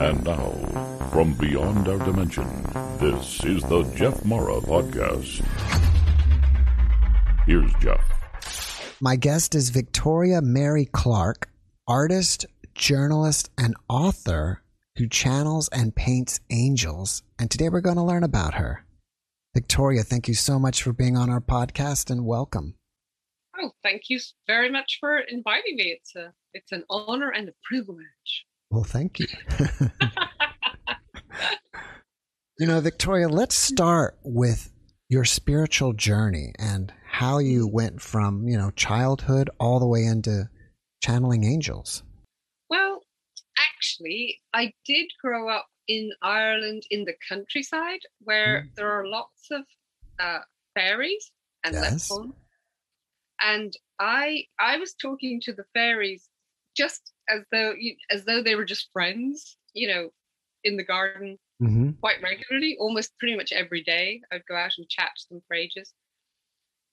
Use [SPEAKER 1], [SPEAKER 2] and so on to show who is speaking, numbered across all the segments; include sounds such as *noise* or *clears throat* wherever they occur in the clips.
[SPEAKER 1] And now, from beyond our dimension, this is the Jeff Mara Podcast. Here's Jeff.
[SPEAKER 2] My guest is Victoria Mary Clarke, artist, journalist, and author who channels and paints angels. And today we're going to learn about her. Victoria, thank you so much for being on our podcast and welcome.
[SPEAKER 3] Oh, thank you very much for inviting me. It's a it's an honor and a privilege.
[SPEAKER 2] Well, thank you. you know, Victoria, let's start with your spiritual journey and how you went from, you know, childhood all the way into channeling angels.
[SPEAKER 3] Well, actually, I did grow up in Ireland in the countryside where mm. there are lots of uh, fairies and yes. And I I was talking to the fairies just as though as though they were just friends, you know, in the garden mm-hmm. quite regularly, almost pretty much every day. I'd go out and chat to them for ages.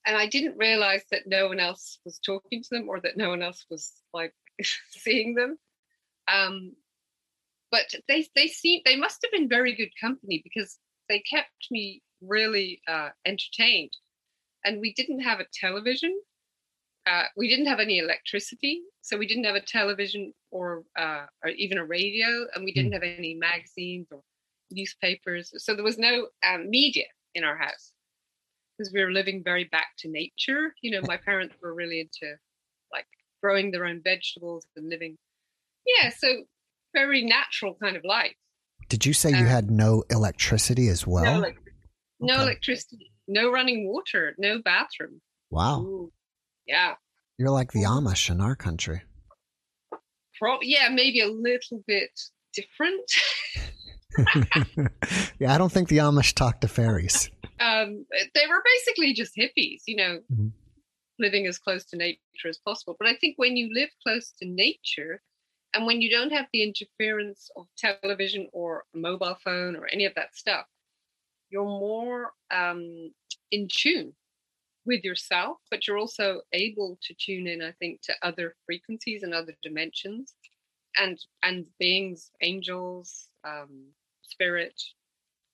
[SPEAKER 3] And I didn't realize that no one else was talking to them or that no one else was like *laughs* seeing them. Um, but they they seem they must have been very good company because they kept me really uh, entertained. And we didn't have a television. Uh, we didn't have any electricity, so we didn't have a television or uh, or even a radio, and we didn't mm. have any magazines or newspapers. So there was no um, media in our house because we were living very back to nature. You know, my parents were really into like growing their own vegetables and living. Yeah, so very natural kind of life.
[SPEAKER 2] Did you say you um, had no electricity as well?
[SPEAKER 3] No, like, no okay. electricity, no running water, no bathroom.
[SPEAKER 2] Wow. Ooh,
[SPEAKER 3] yeah.
[SPEAKER 2] You're like the Amish in our country.
[SPEAKER 3] Pro- yeah, maybe a little bit different. *laughs*
[SPEAKER 2] yeah, I don't think the Amish talk to fairies.
[SPEAKER 3] Um, they were basically just hippies, you know, mm-hmm. living as close to nature as possible. But I think when you live close to nature, and when you don't have the interference of television or a mobile phone or any of that stuff, you're more um, in tune with yourself, but you're also able to tune in, I think, to other frequencies and other dimensions and and beings, angels, um, spirit,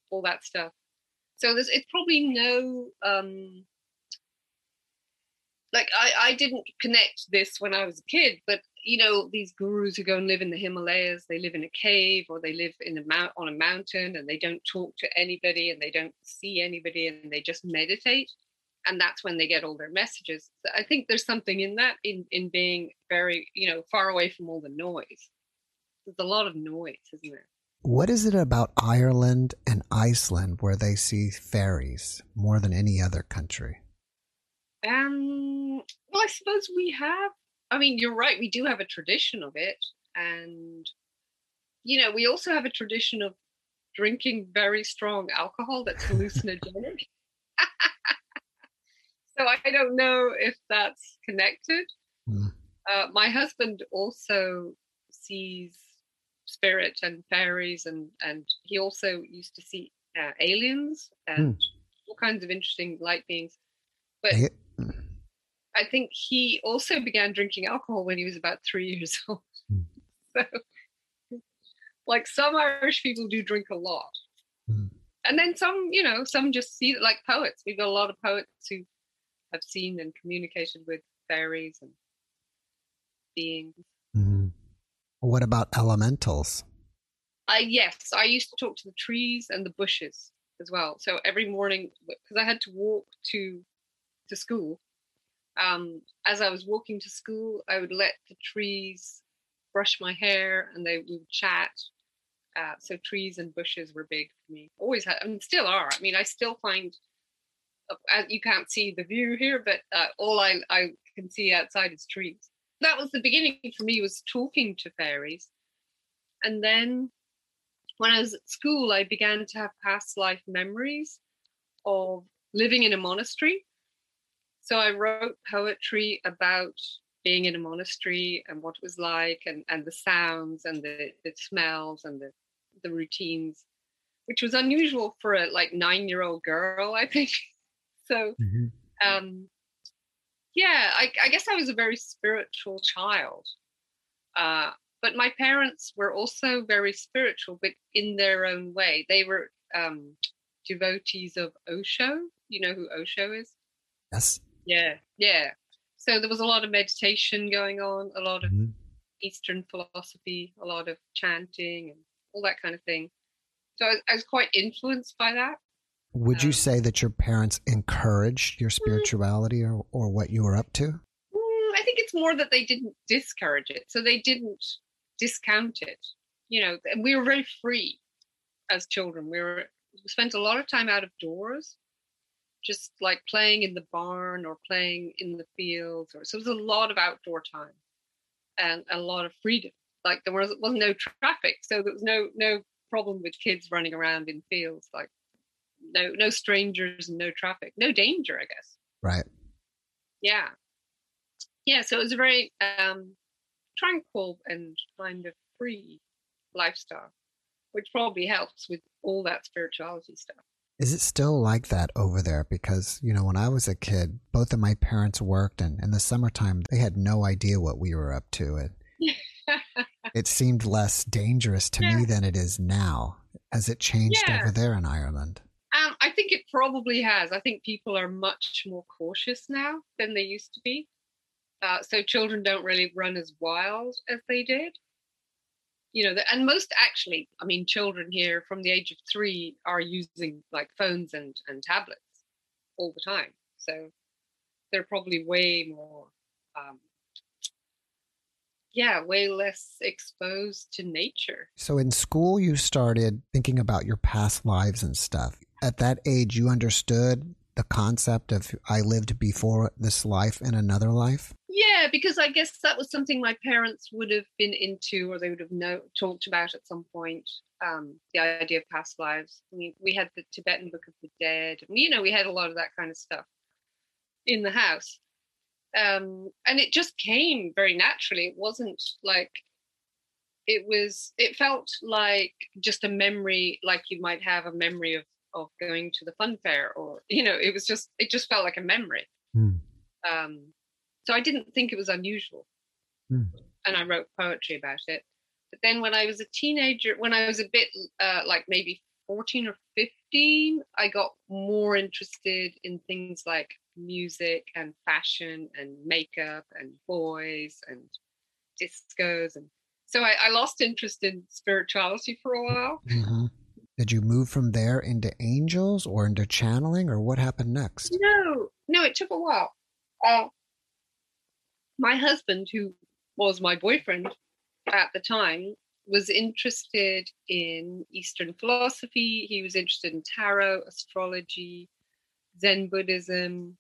[SPEAKER 3] all that stuff. So there's it's probably no um like I, I didn't connect this when I was a kid, but you know, these gurus who go and live in the Himalayas, they live in a cave or they live in a mount on a mountain and they don't talk to anybody and they don't see anybody and they just meditate. And that's when they get all their messages. So I think there's something in that in in being very, you know, far away from all the noise. There's a lot of noise, isn't there?
[SPEAKER 2] What is it about Ireland and Iceland where they see fairies more than any other country?
[SPEAKER 3] Um, well, I suppose we have I mean, you're right. We do have a tradition of it. And, you know, we also have a tradition of drinking very strong alcohol that's hallucinogenic. *laughs* *laughs* so I don't know if that's connected. Mm. Uh, my husband also sees spirit and fairies, and, and he also used to see uh, aliens and mm. all kinds of interesting light beings. But. I think he also began drinking alcohol when he was about three years *laughs* old. Mm. So, *laughs* like some Irish people do drink a lot. Mm. And then some, you know, some just see it like poets. We've got a lot of poets who have seen and communicated with fairies and beings.
[SPEAKER 2] Mm. What about elementals?
[SPEAKER 3] Uh, yes, I used to talk to the trees and the bushes as well. So every morning, because I had to walk to to school, um, as I was walking to school, I would let the trees brush my hair and they would chat. Uh, so trees and bushes were big for me. Always had, and still are. I mean, I still find you can't see the view here, but uh, all I, I can see outside is trees. That was the beginning for me was talking to fairies, and then when I was at school, I began to have past life memories of living in a monastery so I wrote poetry about being in a monastery and what it was like and, and the sounds and the, the smells and the, the routines, which was unusual for a like nine year old girl, I think. *laughs* so mm-hmm. um, yeah, I, I, guess I was a very spiritual child. Uh, but my parents were also very spiritual, but in their own way. They were um, devotees of Osho. You know who Osho is?
[SPEAKER 2] Yes.
[SPEAKER 3] Yeah, yeah. So there was a lot of meditation going on, a lot of mm-hmm. Eastern philosophy, a lot of chanting, and all that kind of thing. So I was, I was quite influenced by that.
[SPEAKER 2] Would um, you say that your parents encouraged your mm. spirituality or, or what you were up to?
[SPEAKER 3] Mm, I think it's more that they didn't discourage it. So they didn't discount it. You know, we were very free as children. We were we spent a lot of time out of doors, just like playing in the barn or playing in the fields. Or so it was a lot of outdoor time and a lot of freedom. Like there was was no traffic, so there was no no problem with kids running around in fields. Like no no strangers and no traffic, no danger, I guess.
[SPEAKER 2] Right.
[SPEAKER 3] Yeah. Yeah. So it was a very um, tranquil and kind of free lifestyle, which probably helps with all that spirituality stuff.
[SPEAKER 2] Is it still like that over there? Because, you know, when I was a kid, both of my parents worked, and in the summertime, they had no idea what we were up to. It, *laughs* it seemed less dangerous to yeah. me than it is now. Has it changed yeah. over there in Ireland?
[SPEAKER 3] Think it probably has. I think people are much more cautious now than they used to be. Uh, so children don't really run as wild as they did. You know, and most actually, I mean, children here from the age of three are using like phones and, and tablets all the time. So they're probably way more, um, yeah, way less exposed to nature.
[SPEAKER 2] So in school, you started thinking about your past lives and stuff. At that age, you understood the concept of I lived before this life in another life?
[SPEAKER 3] Yeah, because I guess that was something my parents would have been into, or they would have know, talked about at some point. Um, the idea of past lives. We we had the Tibetan Book of the Dead. You know, we had a lot of that kind of stuff in the house, um, and it just came very naturally. It wasn't like it was. It felt like just a memory, like you might have a memory of of going to the fun fair or you know it was just it just felt like a memory mm. um, so i didn't think it was unusual mm. and i wrote poetry about it but then when i was a teenager when i was a bit uh, like maybe 14 or 15 i got more interested in things like music and fashion and makeup and boys and discos and so I, I lost interest in spirituality for a while mm-hmm.
[SPEAKER 2] Did you move from there into angels or into channeling, or what happened next?
[SPEAKER 3] No, no, it took a while. Uh, my husband, who was my boyfriend at the time, was interested in Eastern philosophy. He was interested in tarot, astrology, Zen Buddhism,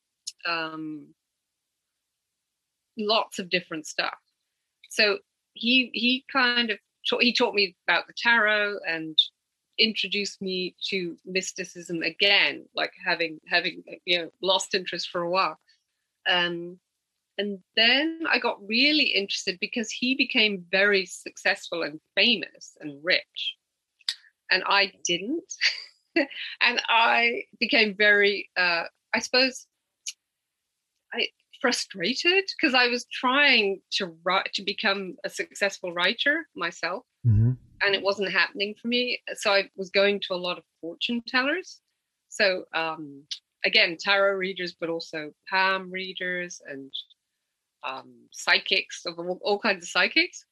[SPEAKER 3] um, lots of different stuff. So he he kind of he taught me about the tarot and introduced me to mysticism again, like having having you know lost interest for a while. Um, and then I got really interested because he became very successful and famous and rich, and I didn't. *laughs* and I became very, uh, I suppose, I frustrated because I was trying to write to become a successful writer myself. Mm-hmm and it wasn't happening for me. So I was going to a lot of fortune tellers. So um, again, tarot readers, but also palm readers and um, psychics of all, all, kinds of psychics.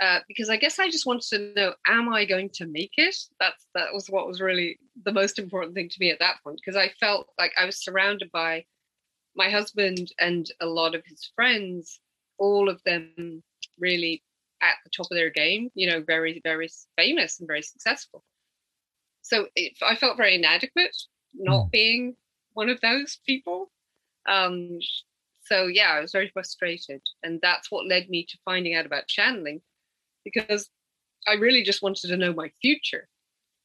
[SPEAKER 3] Uh, because I guess I just wanted to know, am I going to make it? That's that was what was really the most important thing to me at that point. Because I felt like I was surrounded by my husband and a lot of his friends, all of them really at the top of their game, you know, very, very famous and very successful. So it, I felt very inadequate not mm. being one of those people. Um, so yeah, I was very frustrated. And that's what led me to finding out about channeling because I really just wanted to know my future.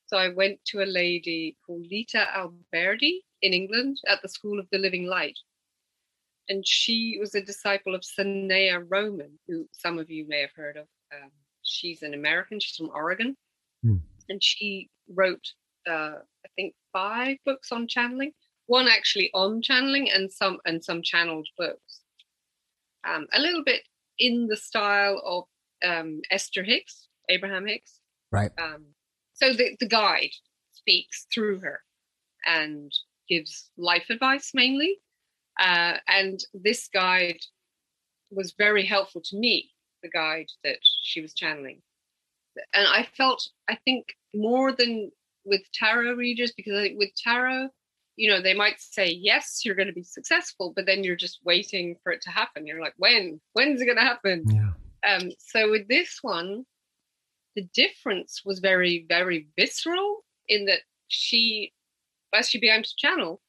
[SPEAKER 3] So I went to a lady called Lita Alberdi in England at the School of the Living Light and she was a disciple of Sanaya Roman, who some of you may have heard of. Um, she's an American. She's from Oregon, mm. and she wrote, uh, I think, five books on channeling. One actually on channeling, and some and some channeled books. Um, a little bit in the style of um, Esther Hicks, Abraham Hicks.
[SPEAKER 2] Right.
[SPEAKER 3] Um, so the, the guide speaks through her and gives life advice mainly. Uh, and this guide was very helpful to me, the guide that she was channeling. And I felt, I think, more than with tarot readers, because I think with tarot, you know, they might say, yes, you're going to be successful, but then you're just waiting for it to happen. You're like, when? When's it going to happen?
[SPEAKER 2] Yeah.
[SPEAKER 3] Um, so with this one, the difference was very, very visceral in that she, as she began to channel,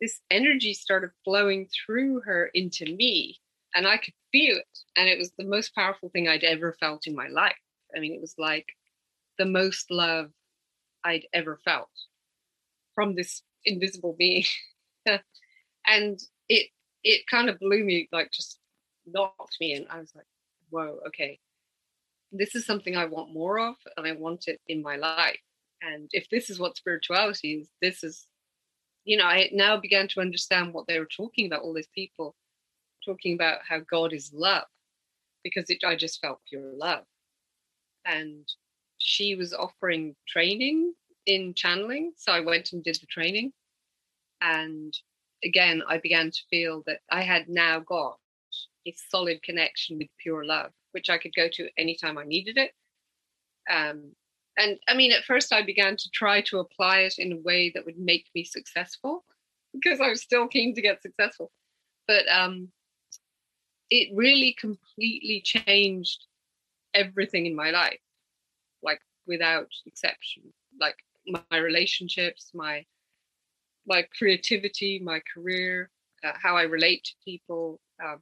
[SPEAKER 3] this energy started flowing through her into me and I could feel it. And it was the most powerful thing I'd ever felt in my life. I mean, it was like the most love I'd ever felt from this invisible being. *laughs* and it it kind of blew me like just knocked me and I was like, whoa, okay. This is something I want more of and I want it in my life. And if this is what spirituality is, this is you know, I now began to understand what they were talking about, all these people talking about how God is love, because it, I just felt pure love. And she was offering training in channeling. So I went and did the training. And again, I began to feel that I had now got a solid connection with pure love, which I could go to anytime I needed it. Um, and I mean, at first, I began to try to apply it in a way that would make me successful because I was still keen to get successful. But um, it really completely changed everything in my life, like without exception. Like my relationships, my my creativity, my career, uh, how I relate to people, um,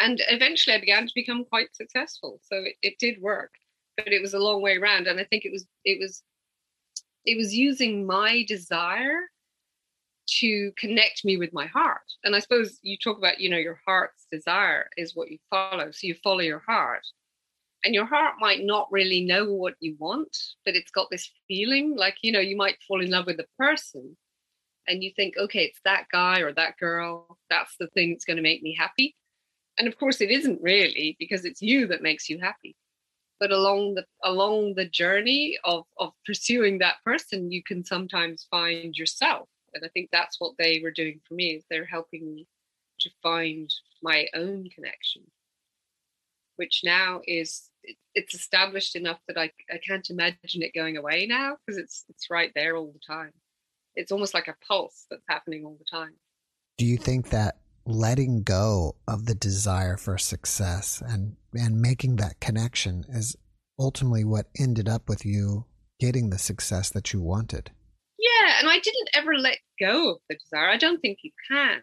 [SPEAKER 3] and eventually I began to become quite successful. So it, it did work but it was a long way around and i think it was it was it was using my desire to connect me with my heart. And i suppose you talk about you know your heart's desire is what you follow so you follow your heart. And your heart might not really know what you want but it's got this feeling like you know you might fall in love with a person and you think okay it's that guy or that girl that's the thing that's going to make me happy. And of course it isn't really because it's you that makes you happy but along the along the journey of of pursuing that person you can sometimes find yourself. And i think that's what they were doing for me is they're helping me to find my own connection which now is it's established enough that I, I can't imagine it going away now because it's it's right there all the time. It's almost like a pulse that's happening all the time.
[SPEAKER 2] Do you think that letting go of the desire for success and and making that connection is ultimately what ended up with you getting the success that you wanted.
[SPEAKER 3] Yeah, and I didn't ever let go of the desire. I don't think you can.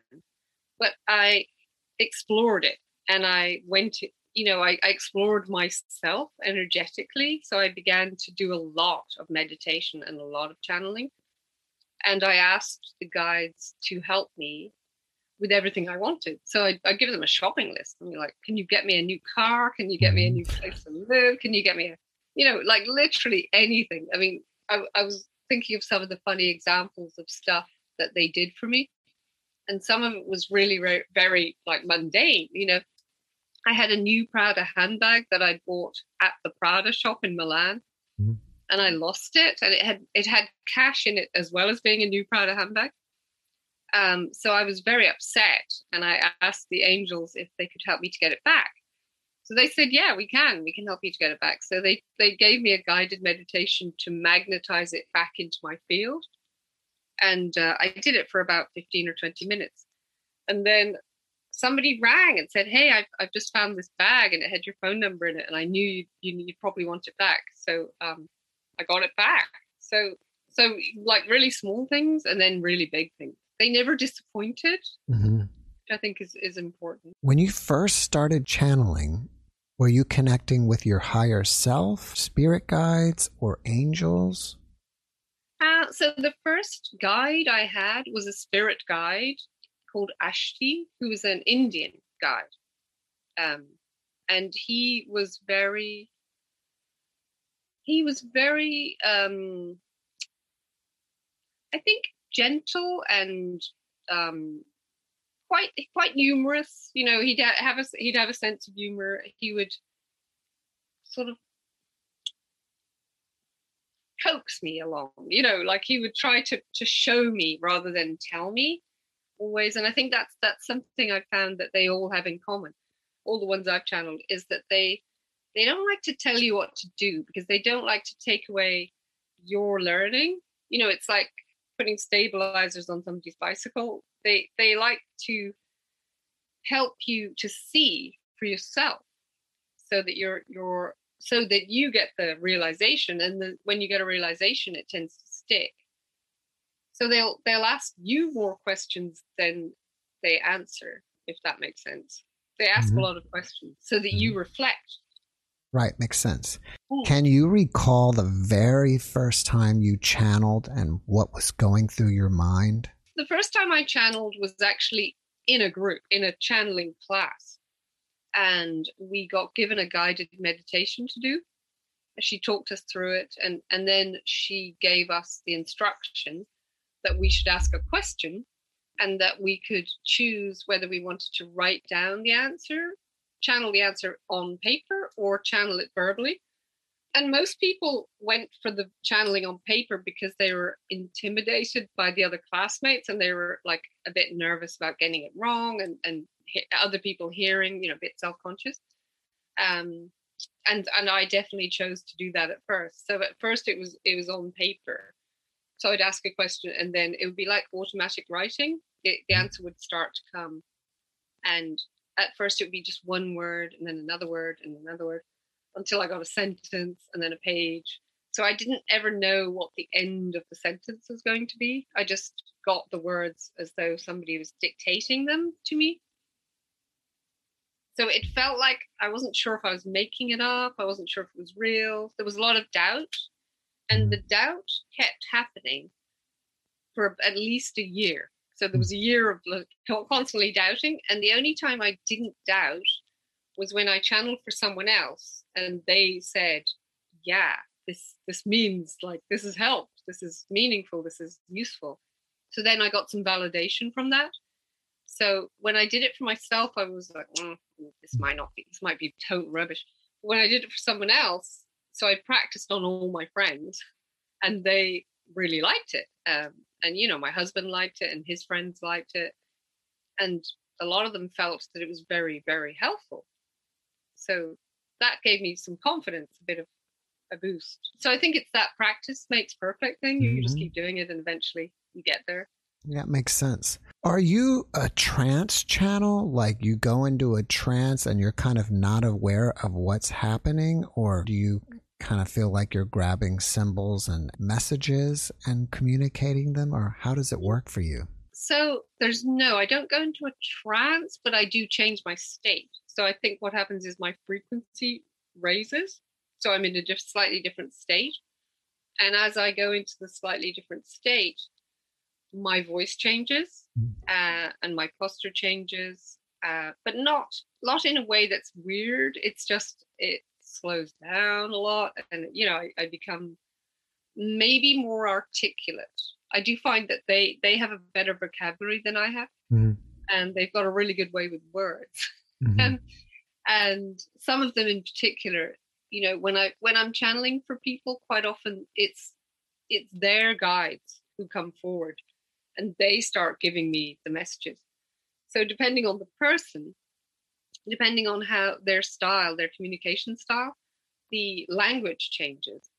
[SPEAKER 3] But I explored it and I went to, you know, I, I explored myself energetically. So I began to do a lot of meditation and a lot of channeling. And I asked the guides to help me with everything I wanted. So I, I give them a shopping list. And you're like, can you get me a new car? Can you get me a new mm-hmm. place to live? Can you get me a, you know, like literally anything. I mean, I, I was thinking of some of the funny examples of stuff that they did for me. And some of it was really very, very like mundane. You know, I had a new Prada handbag that I bought at the Prada shop in Milan. Mm-hmm. And I lost it, and it had it had cash in it as well as being a new Prada handbag. Um, so I was very upset and I asked the angels if they could help me to get it back. So they said, yeah, we can. We can help you to get it back. So they, they gave me a guided meditation to magnetize it back into my field. And uh, I did it for about 15 or 20 minutes. And then somebody rang and said, hey, I've, I've just found this bag and it had your phone number in it. And I knew you, you, probably want it back. So um, I got it back. So, so like really small things and then really big things they never disappointed, mm-hmm. which I think is, is important.
[SPEAKER 2] When you first started channeling, were you connecting with your higher self, spirit guides, or angels?
[SPEAKER 3] Uh, so the first guide I had was a spirit guide called Ashti, who was an Indian guide. Um, and he was very, he was very, um, I think gentle and um, quite quite humorous. You know, he'd have a he'd have a sense of humor. He would sort of coax me along you know like he would try to to show me rather than tell me always and i think that's that's something i found that they all have in common all the ones i've channeled is that they they don't like to tell you what to do because they don't like to take away your learning you know it's like putting stabilizers on somebody's bicycle they they like to help you to see for yourself so that you're you're so that you get the realization and then when you get a realization it tends to stick so they'll they'll ask you more questions than they answer if that makes sense they ask mm-hmm. a lot of questions so that you mm-hmm. reflect
[SPEAKER 2] right makes sense. Can you recall the very first time you channeled and what was going through your mind?
[SPEAKER 3] The first time i channeled was actually in a group in a channeling class and we got given a guided meditation to do. She talked us through it and and then she gave us the instruction that we should ask a question and that we could choose whether we wanted to write down the answer channel the answer on paper or channel it verbally and most people went for the channeling on paper because they were intimidated by the other classmates and they were like a bit nervous about getting it wrong and, and other people hearing, you know, a bit self-conscious. Um, and and I definitely chose to do that at first. So at first it was it was on paper. So I'd ask a question and then it would be like automatic writing. the mm-hmm. answer would start to come, and at first it would be just one word and then another word and another word until I got a sentence and then a page. So I didn't ever know what the end of the sentence was going to be. I just got the words as though somebody was dictating them to me. So it felt like I wasn't sure if I was making it up. I wasn't sure if it was real. There was a lot of doubt. And the mm-hmm. doubt kept happening for at least a year. So there was a year of constantly doubting. And the only time I didn't doubt was when I channeled for someone else and they said, yeah, this this means like this has helped. This is meaningful. This is useful. So then I got some validation from that. So when I did it for myself, I was like, mm, this might not be, this might be total rubbish. When I did it for someone else, so I practiced on all my friends, and they really liked it. Um, and you know, my husband liked it, and his friends liked it, and a lot of them felt that it was very, very helpful. So that gave me some confidence, a bit of a boost. So I think it's that practice makes perfect thing. You mm-hmm. just keep doing it, and eventually you get there.
[SPEAKER 2] That makes sense. Are you a trance channel? Like you go into a trance and you're kind of not aware of what's happening? Or do you kind of feel like you're grabbing symbols and messages and communicating them? Or how does it work for you?
[SPEAKER 3] So there's no, I don't go into a trance, but I do change my state. So I think what happens is my frequency raises. So I'm in a diff- slightly different state. And as I go into the slightly different state, my voice changes mm. uh, and my posture changes, uh, but not not in a way that's weird. It's just it slows down a lot, and you know I, I become maybe more articulate. I do find that they they have a better vocabulary than I have, mm-hmm. and they've got a really good way with words. *laughs* Mm-hmm. and and some of them in particular, you know, when I when I'm channeling for people, quite often it's it's their guides who come forward and they start giving me the messages. So depending on the person, depending on how their style, their communication style, the language changes.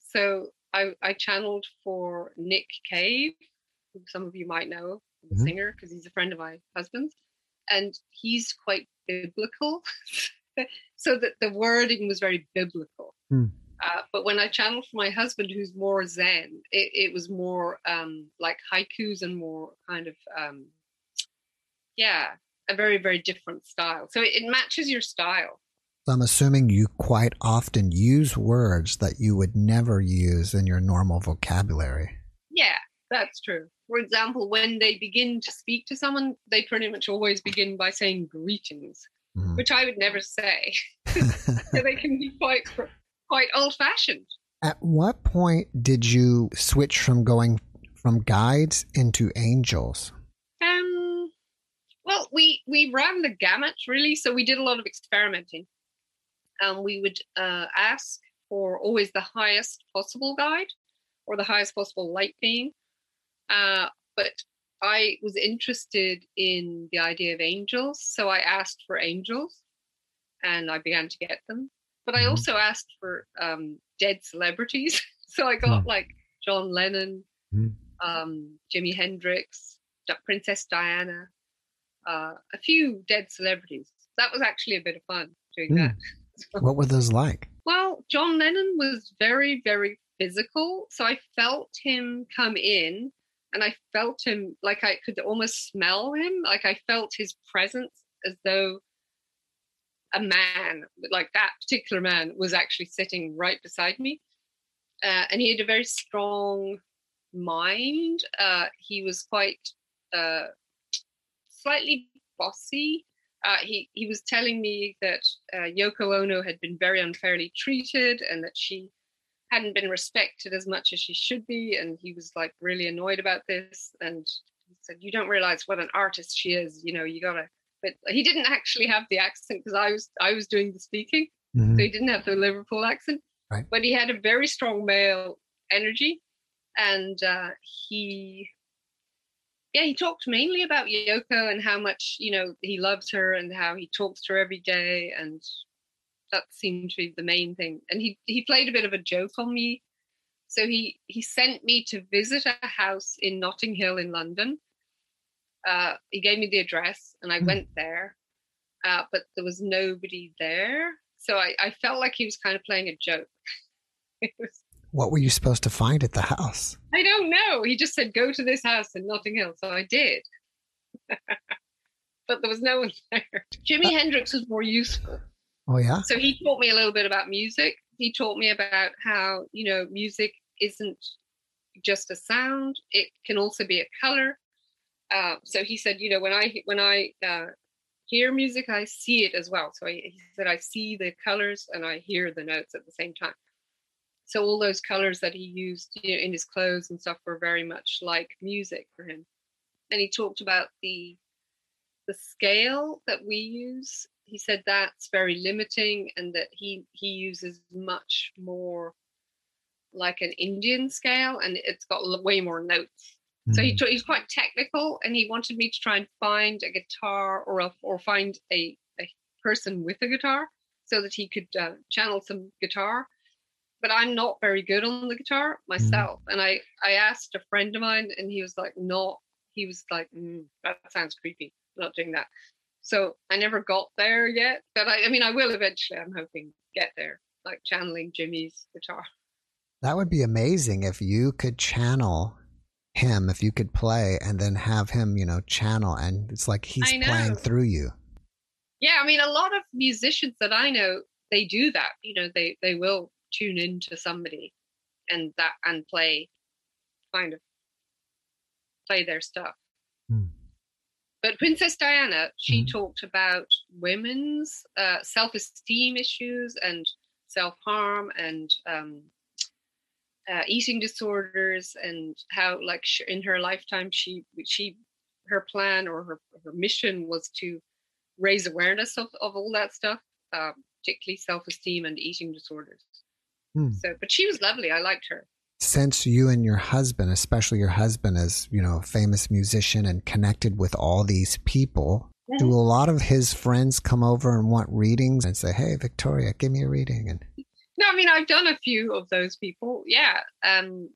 [SPEAKER 3] So I, I channeled for Nick Cave, who some of you might know, the mm-hmm. singer, because he's a friend of my husband's, and he's quite biblical. *laughs* so that the wording was very biblical. Mm. Uh, but when I channeled for my husband, who's more Zen, it, it was more um, like haikus and more kind of, um, yeah, a very, very different style. So it, it matches your style.
[SPEAKER 2] I'm assuming you quite often use words that you would never use in your normal vocabulary.
[SPEAKER 3] Yeah, that's true. For example, when they begin to speak to someone, they pretty much always begin by saying greetings, mm-hmm. which I would never say. *laughs* so they can be quite quite old fashioned.
[SPEAKER 2] At what point did you switch from going from guides into angels?
[SPEAKER 3] We we ran the gamut really, so we did a lot of experimenting. and we would uh, ask for always the highest possible guide or the highest possible light being. Uh, but I was interested in the idea of angels, so I asked for angels, and I began to get them. But I mm-hmm. also asked for um, dead celebrities, *laughs* so I got mm-hmm. like John Lennon, mm-hmm. um, Jimi Hendrix, Princess Diana, uh, a few dead celebrities. That was actually a bit of fun doing that.
[SPEAKER 2] Hmm. *laughs* what were those like?
[SPEAKER 3] Well, John Lennon was very, very physical. So I felt him come in and I felt him like I could almost smell him. Like I felt his presence as though a man, like that particular man, was actually sitting right beside me. Uh, and he had a very strong mind. Uh, he was quite uh, slightly bossy. Uh, he he was telling me that uh, Yoko Ono had been very unfairly treated and that she hadn't been respected as much as she should be, and he was like really annoyed about this. And he said, "You don't realize what an artist she is. You know, you gotta." But he didn't actually have the accent because I was I was doing the speaking, mm-hmm. so he didn't have the Liverpool accent. Right. But he had a very strong male energy, and uh, he yeah, he talked mainly about Yoko and how much, you know, he loves her and how he talks to her every day. And that seemed to be the main thing. And he, he played a bit of a joke on me. So he, he sent me to visit a house in Notting Hill in London. Uh, he gave me the address and I mm. went there, uh, but there was nobody there. So I, I felt like he was kind of playing a joke. *laughs* it was
[SPEAKER 2] what were you supposed to find at the house?
[SPEAKER 3] I don't know. He just said, go to this house and nothing else. So I did. *laughs* but there was no one there. Jimi uh, Hendrix was more useful.
[SPEAKER 2] Oh, yeah?
[SPEAKER 3] So he taught me a little bit about music. He taught me about how, you know, music isn't just a sound, it can also be a color. Uh, so he said, you know, when I when I uh, hear music, I see it as well. So I, he said, I see the colors and I hear the notes at the same time. So all those colors that he used you know, in his clothes and stuff were very much like music for him. And he talked about the the scale that we use. He said that's very limiting, and that he he uses much more like an Indian scale, and it's got way more notes. So he mm. he's quite technical, and he wanted me to try and find a guitar or a, or find a, a person with a guitar so that he could uh, channel some guitar but I'm not very good on the guitar mm. myself. Mm. And I, I asked a friend of mine, and he was like, "Not." He was like, mm, "That sounds creepy. not doing that." So I never got there yet, but I, I mean, I will eventually. I'm hoping get there, like channeling Jimmy's guitar.
[SPEAKER 2] That would be amazing if you could channel him, if you could play, and then have him, you know, channel, and it's like he's playing through you.
[SPEAKER 3] Yeah, I mean, a lot of musicians that I know, they do that. You know, they they will tune into somebody and that and play kind of play their stuff mm. but princess diana she mm. talked about women's uh, self-esteem issues and self-harm and um, uh, eating disorders and how like in her lifetime she she her plan or her, her mission was to raise awareness of, of all that stuff uh, particularly self-esteem and eating disorders Hmm. So, but she was lovely. I liked her.
[SPEAKER 2] Since you and your husband, especially your husband, is you know a famous musician and connected with all these people, do a lot of his friends come over and want readings and say, "Hey, Victoria, give me a reading"? And
[SPEAKER 3] no, I mean I've done a few of those people. Yeah, um,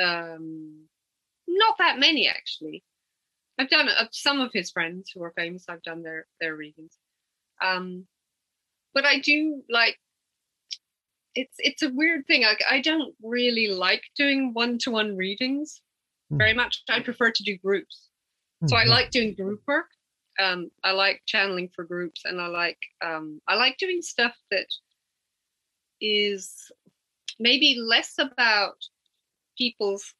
[SPEAKER 3] um, not that many actually. I've done uh, some of his friends who are famous. I've done their their readings. Um, but I do like it's it's a weird thing. I, I don't really like doing one to one readings mm. very much. I prefer to do groups. So I hmm. like doing group work. Um, I like channeling for groups, and I like um, I like doing stuff that is maybe less about people's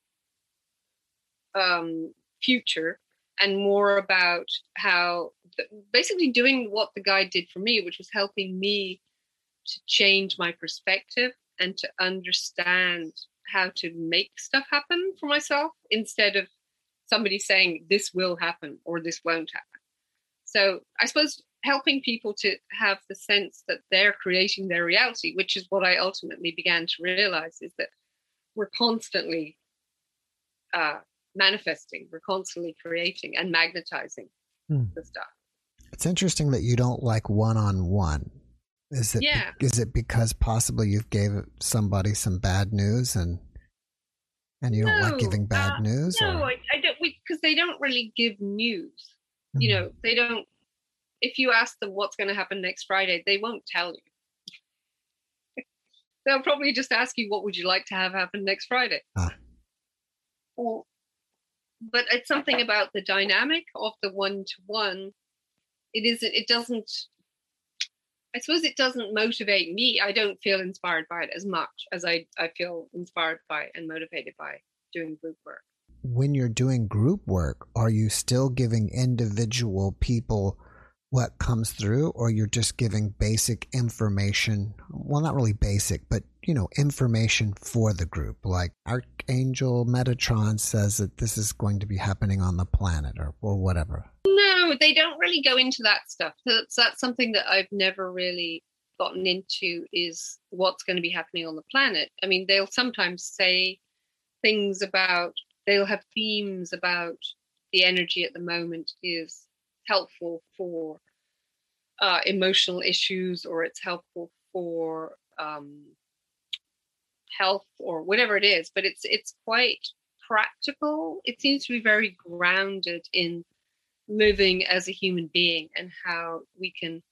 [SPEAKER 3] um, future and more about how basically doing what the guide did for me, which was helping me to change my perspective and to understand how to make stuff happen for myself instead of somebody saying this will happen or this won't happen. So I suppose helping people to have the sense that they're creating their reality, which is what I ultimately began to realize is that we're constantly uh, manifesting, we're constantly creating and magnetizing hmm. the stuff.
[SPEAKER 2] It's interesting that you don't like one on one. Is it yeah. is it because possibly you've gave somebody some bad news and and you don't like giving bad uh, news?
[SPEAKER 3] No, I, I, don't because they don't really give news. Mm-hmm. You know, they don't if you ask them what's going to happen next Friday, they won't tell you. *laughs* They'll probably just ask you, what would you like to have happen next Friday? Ah. Well, but it's something about the dynamic of the one to one. It isn't, it doesn't, I suppose it doesn't motivate me. I don't feel inspired by it as much as I, I feel inspired by and motivated by doing group work.
[SPEAKER 2] When you're doing group work, are you still giving individual people what comes through or you're just giving basic information well not really basic but you know information for the group like archangel metatron says that this is going to be happening on the planet or, or whatever
[SPEAKER 3] they don't really go into that stuff. That's, that's something that i've never really gotten into is what's going to be happening on the planet. I mean they'll sometimes say things about they'll have themes about the energy at the moment is helpful for uh, emotional issues or it's helpful for um, health or whatever it is but it's it's quite practical. It seems to be very grounded in living as a human being and how we can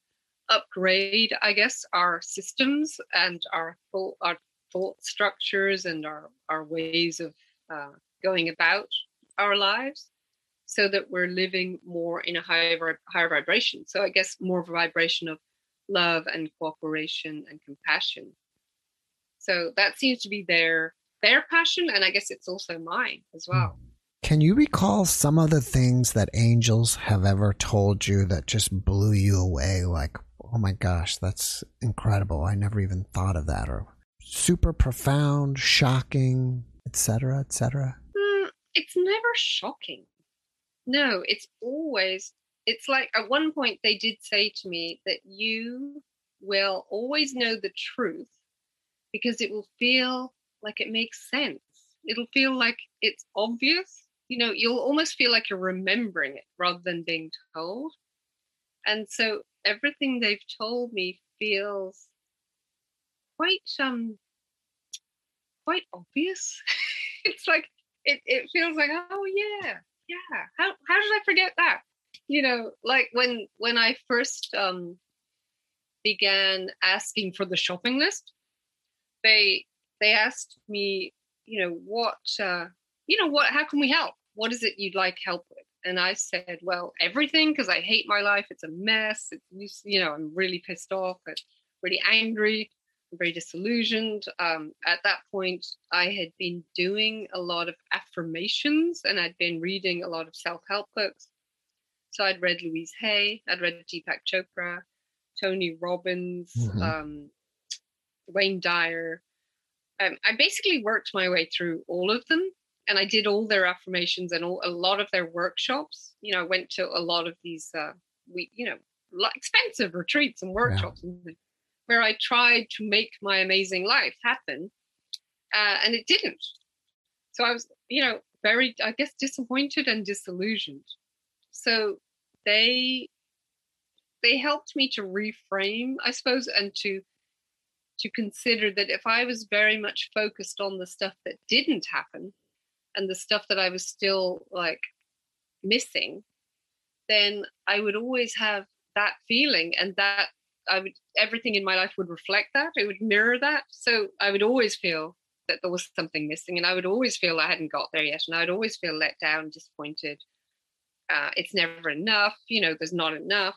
[SPEAKER 3] upgrade i guess our systems and our thought our thought structures and our our ways of uh, going about our lives so that we're living more in a higher higher vibration. So I guess more of a vibration of love and cooperation and compassion. So that seems to be their their passion, and I guess it's also mine as well.
[SPEAKER 2] Can you recall some of the things that angels have ever told you that just blew you away? Like, oh my gosh, that's incredible! I never even thought of that, or super profound, shocking, etc., etc.
[SPEAKER 3] Mm, it's never shocking. No, it's always, it's like at one point they did say to me that you will always know the truth because it will feel like it makes sense. It'll feel like it's obvious. You know, you'll almost feel like you're remembering it rather than being told. And so everything they've told me feels quite um quite obvious. *laughs* it's like it, it feels like, oh yeah, yeah how, how did i forget that you know like when when i first um began asking for the shopping list they they asked me you know what uh you know what how can we help what is it you'd like help with and i said well everything because i hate my life it's a mess it's you know i'm really pissed off and really angry I'm very disillusioned. Um, at that point, I had been doing a lot of affirmations and I'd been reading a lot of self help books. So I'd read Louise Hay, I'd read Deepak Chopra, Tony Robbins, mm-hmm. um, Wayne Dyer. Um, I basically worked my way through all of them and I did all their affirmations and all, a lot of their workshops. You know, I went to a lot of these, uh, we, you know, expensive retreats and workshops yeah. and where I tried to make my amazing life happen, uh, and it didn't. So I was, you know, very, I guess, disappointed and disillusioned. So they they helped me to reframe, I suppose, and to to consider that if I was very much focused on the stuff that didn't happen and the stuff that I was still like missing, then I would always have that feeling and that I would everything in my life would reflect that. It would mirror that. So I would always feel that there was something missing, and I would always feel I hadn't got there yet, and I'd always feel let down, disappointed. Uh, it's never enough. You know, there's not enough.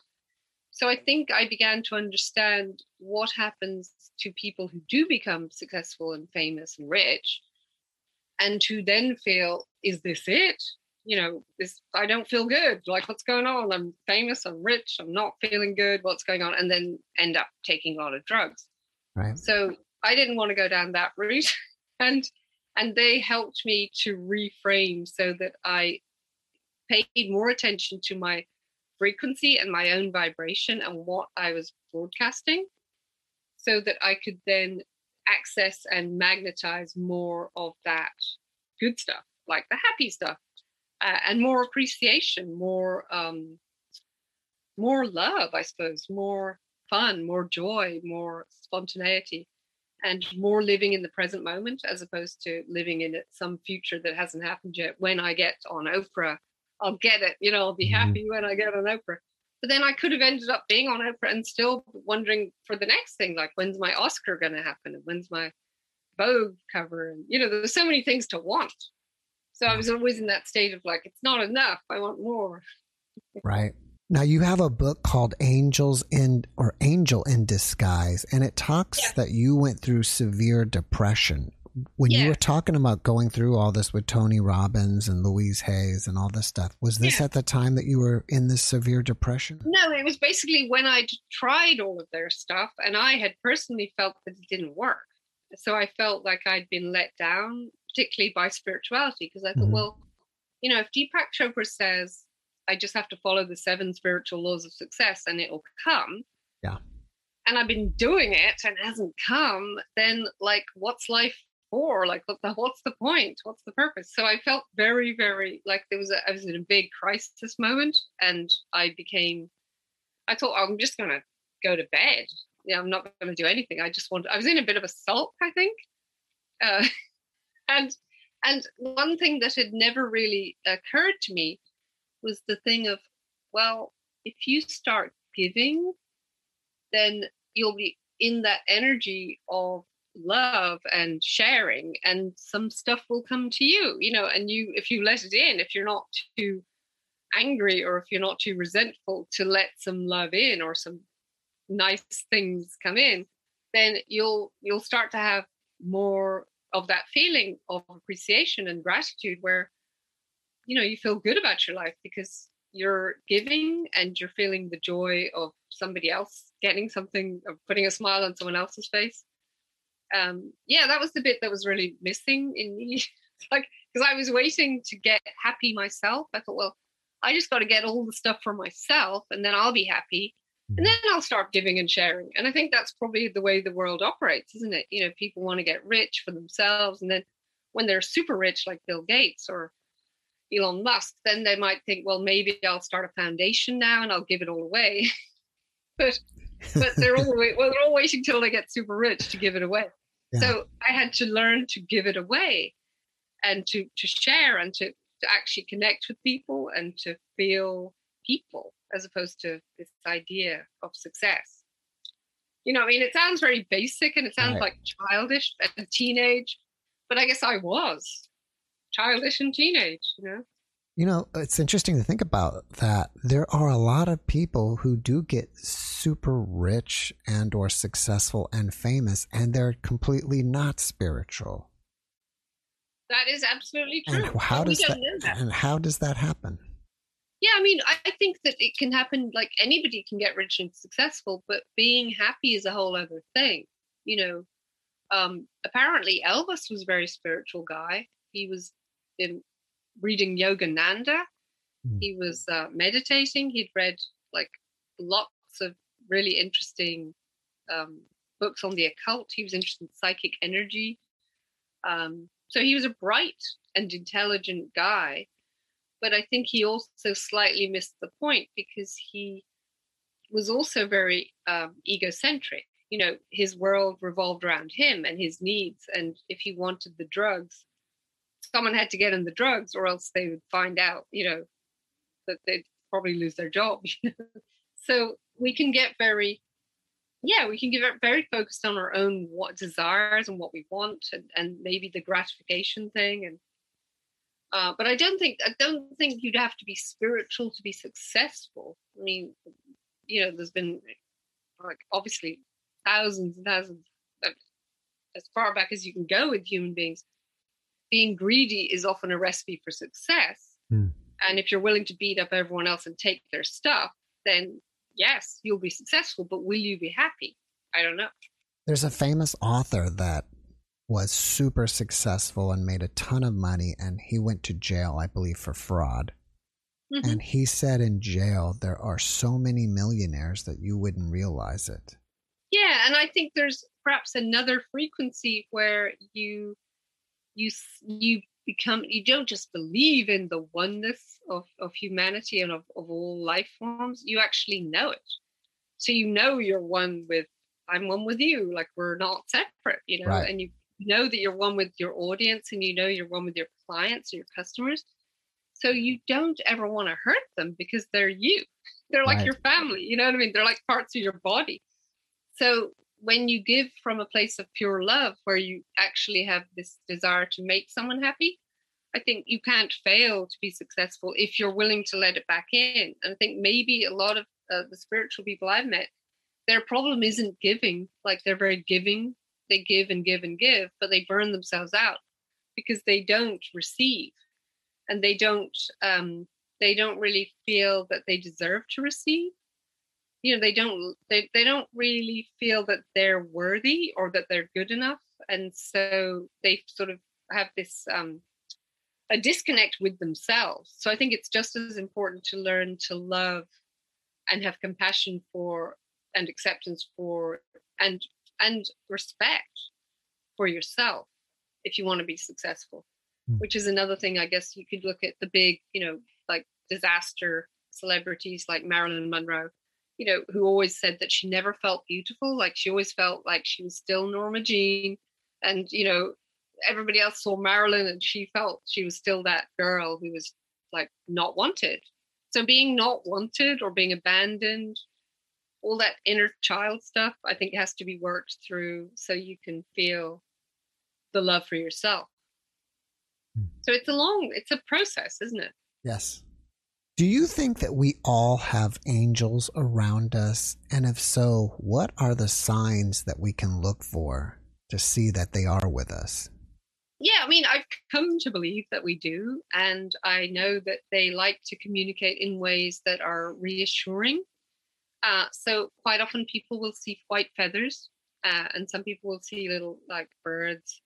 [SPEAKER 3] So I think I began to understand what happens to people who do become successful and famous and rich, and to then feel, "Is this it? you know, this I don't feel good. Like, what's going on? I'm famous, I'm rich, I'm not feeling good. What's going on? And then end up taking a lot of drugs.
[SPEAKER 2] Right.
[SPEAKER 3] So I didn't want to go down that route. *laughs* and and they helped me to reframe so that I paid more attention to my frequency and my own vibration and what I was broadcasting so that I could then access and magnetize more of that good stuff, like the happy stuff, uh, and more appreciation, more um, more love, I suppose, more fun, more joy, more spontaneity, and more living in the present moment as opposed to living in some future that hasn't happened yet. When I get on Oprah, I'll get it. You know, I'll be mm-hmm. happy when I get on Oprah. But then I could have ended up being on Oprah and still wondering for the next thing, like when's my Oscar going to happen and when's my Vogue cover, and you know, there's so many things to want. So I was always in that state of like, it's not enough. I want more.
[SPEAKER 2] right. Now you have a book called Angels in or Angel in Disguise, and it talks yeah. that you went through severe depression. When yeah. you were talking about going through all this with Tony Robbins and Louise Hayes and all this stuff, was this yeah. at the time that you were in this severe depression?
[SPEAKER 3] No, it was basically when I'd tried all of their stuff and I had personally felt that it didn't work. So I felt like I'd been let down, particularly by spirituality, because I thought, mm-hmm. well, you know, if Deepak Chopra says I just have to follow the seven spiritual laws of success and it will come.
[SPEAKER 2] Yeah.
[SPEAKER 3] And I've been doing it and it hasn't come, then like what's life for? Like what the, what's the point? What's the purpose? So I felt very, very like there was a I was in a big crisis moment and I became I thought I'm just gonna go to bed. Yeah, I'm not gonna do anything. I just want I was in a bit of a sulk, I think. Uh, *laughs* and and one thing that had never really occurred to me was the thing of, well, if you start giving, then you'll be in that energy of love and sharing and some stuff will come to you you know and you if you let it in if you're not too angry or if you're not too resentful to let some love in or some nice things come in then you'll you'll start to have more of that feeling of appreciation and gratitude where you know you feel good about your life because you're giving and you're feeling the joy of somebody else getting something or putting a smile on someone else's face um yeah that was the bit that was really missing in me *laughs* like because i was waiting to get happy myself i thought well i just got to get all the stuff for myself and then i'll be happy and mm-hmm. then i'll start giving and sharing and i think that's probably the way the world operates isn't it you know people want to get rich for themselves and then when they're super rich like bill gates or Elon Musk, then they might think, well, maybe I'll start a foundation now and I'll give it all away. *laughs* but but they're all well, they're all waiting till they get super rich to give it away. Yeah. So I had to learn to give it away and to to share and to to actually connect with people and to feel people as opposed to this idea of success. You know, I mean, it sounds very basic and it sounds right. like childish and teenage, but I guess I was childish and teenage, you know.
[SPEAKER 2] You know, it's interesting to think about that. There are a lot of people who do get super rich and or successful and famous and they're completely not spiritual.
[SPEAKER 3] That is absolutely true.
[SPEAKER 2] And how does that, that, and how does that happen?
[SPEAKER 3] Yeah, I mean, I think that it can happen like anybody can get rich and successful, but being happy is a whole other thing. You know, um, apparently Elvis was a very spiritual guy. He was been reading Yogananda. Mm. He was uh, meditating. He'd read like lots of really interesting um, books on the occult. He was interested in psychic energy. Um, so he was a bright and intelligent guy. But I think he also slightly missed the point because he was also very um, egocentric. You know, his world revolved around him and his needs. And if he wanted the drugs, someone had to get in the drugs or else they would find out, you know, that they'd probably lose their job. *laughs* so we can get very, yeah, we can get very focused on our own what desires and what we want and, and maybe the gratification thing. And, uh, but I don't think, I don't think you'd have to be spiritual to be successful. I mean, you know, there's been like obviously thousands and thousands as far back as you can go with human beings being greedy is often a recipe for success. Mm. And if you're willing to beat up everyone else and take their stuff, then yes, you'll be successful, but will you be happy? I don't know.
[SPEAKER 2] There's a famous author that was super successful and made a ton of money, and he went to jail, I believe, for fraud. Mm-hmm. And he said in jail there are so many millionaires that you wouldn't realize it.
[SPEAKER 3] Yeah, and I think there's perhaps another frequency where you you you become you don't just believe in the oneness of, of humanity and of, of all life forms you actually know it. So you know you're one with i'm one with you like we're not separate you know right. and you know that you're one with your audience and you know you're one with your clients or your customers. So you don't ever want to hurt them because they're you. They're like right. your family you know what i mean? They're like parts of your body. So when you give from a place of pure love where you actually have this desire to make someone happy i think you can't fail to be successful if you're willing to let it back in. And i think maybe a lot of uh, the spiritual people i've met their problem isn't giving. Like they're very giving. They give and give and give but they burn themselves out because they don't receive. And they don't um, they don't really feel that they deserve to receive you know they don't they, they don't really feel that they're worthy or that they're good enough. And so they sort of have this um, a disconnect with themselves. So i think it's just as important to learn to love and have compassion for and acceptance for and and respect for yourself if you want to be successful mm. which is another thing i guess you could look at the big you know like disaster celebrities like marilyn monroe you know, who always said that she never felt beautiful. Like she always felt like she was still Norma Jean. And, you know, everybody else saw Marilyn and she felt she was still that girl who was like not wanted. So being not wanted or being abandoned, all that inner child stuff, I think has to be worked through so you can feel the love for yourself. Hmm. So it's a long, it's a process, isn't it?
[SPEAKER 2] Yes. Do you think that we all have angels around us? And if so, what are the signs that we can look for to see that they are with us?
[SPEAKER 3] Yeah, I mean, I've come to believe that we do. And I know that they like to communicate in ways that are reassuring. Uh, so, quite often, people will see white feathers, uh, and some people will see little like birds.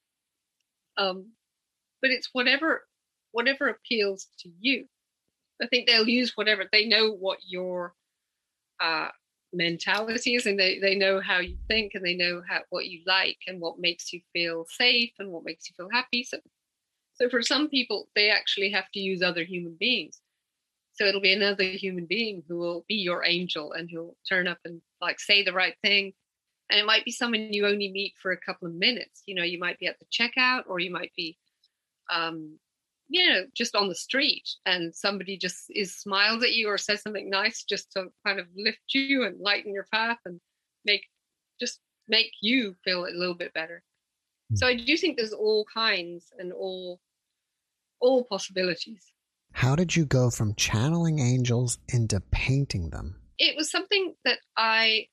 [SPEAKER 3] Um, but it's whatever whatever appeals to you I think they'll use whatever they know what your uh, mentality is, and they, they know how you think, and they know how what you like, and what makes you feel safe, and what makes you feel happy. So, so for some people, they actually have to use other human beings. So it'll be another human being who will be your angel, and who'll turn up and like say the right thing. And it might be someone you only meet for a couple of minutes. You know, you might be at the checkout, or you might be um, you know, just on the street and somebody just is smiles at you or says something nice just to kind of lift you and lighten your path and make just make you feel a little bit better. Hmm. So I do think there's all kinds and all all possibilities.
[SPEAKER 2] How did you go from channeling angels into painting them?
[SPEAKER 3] It was something that I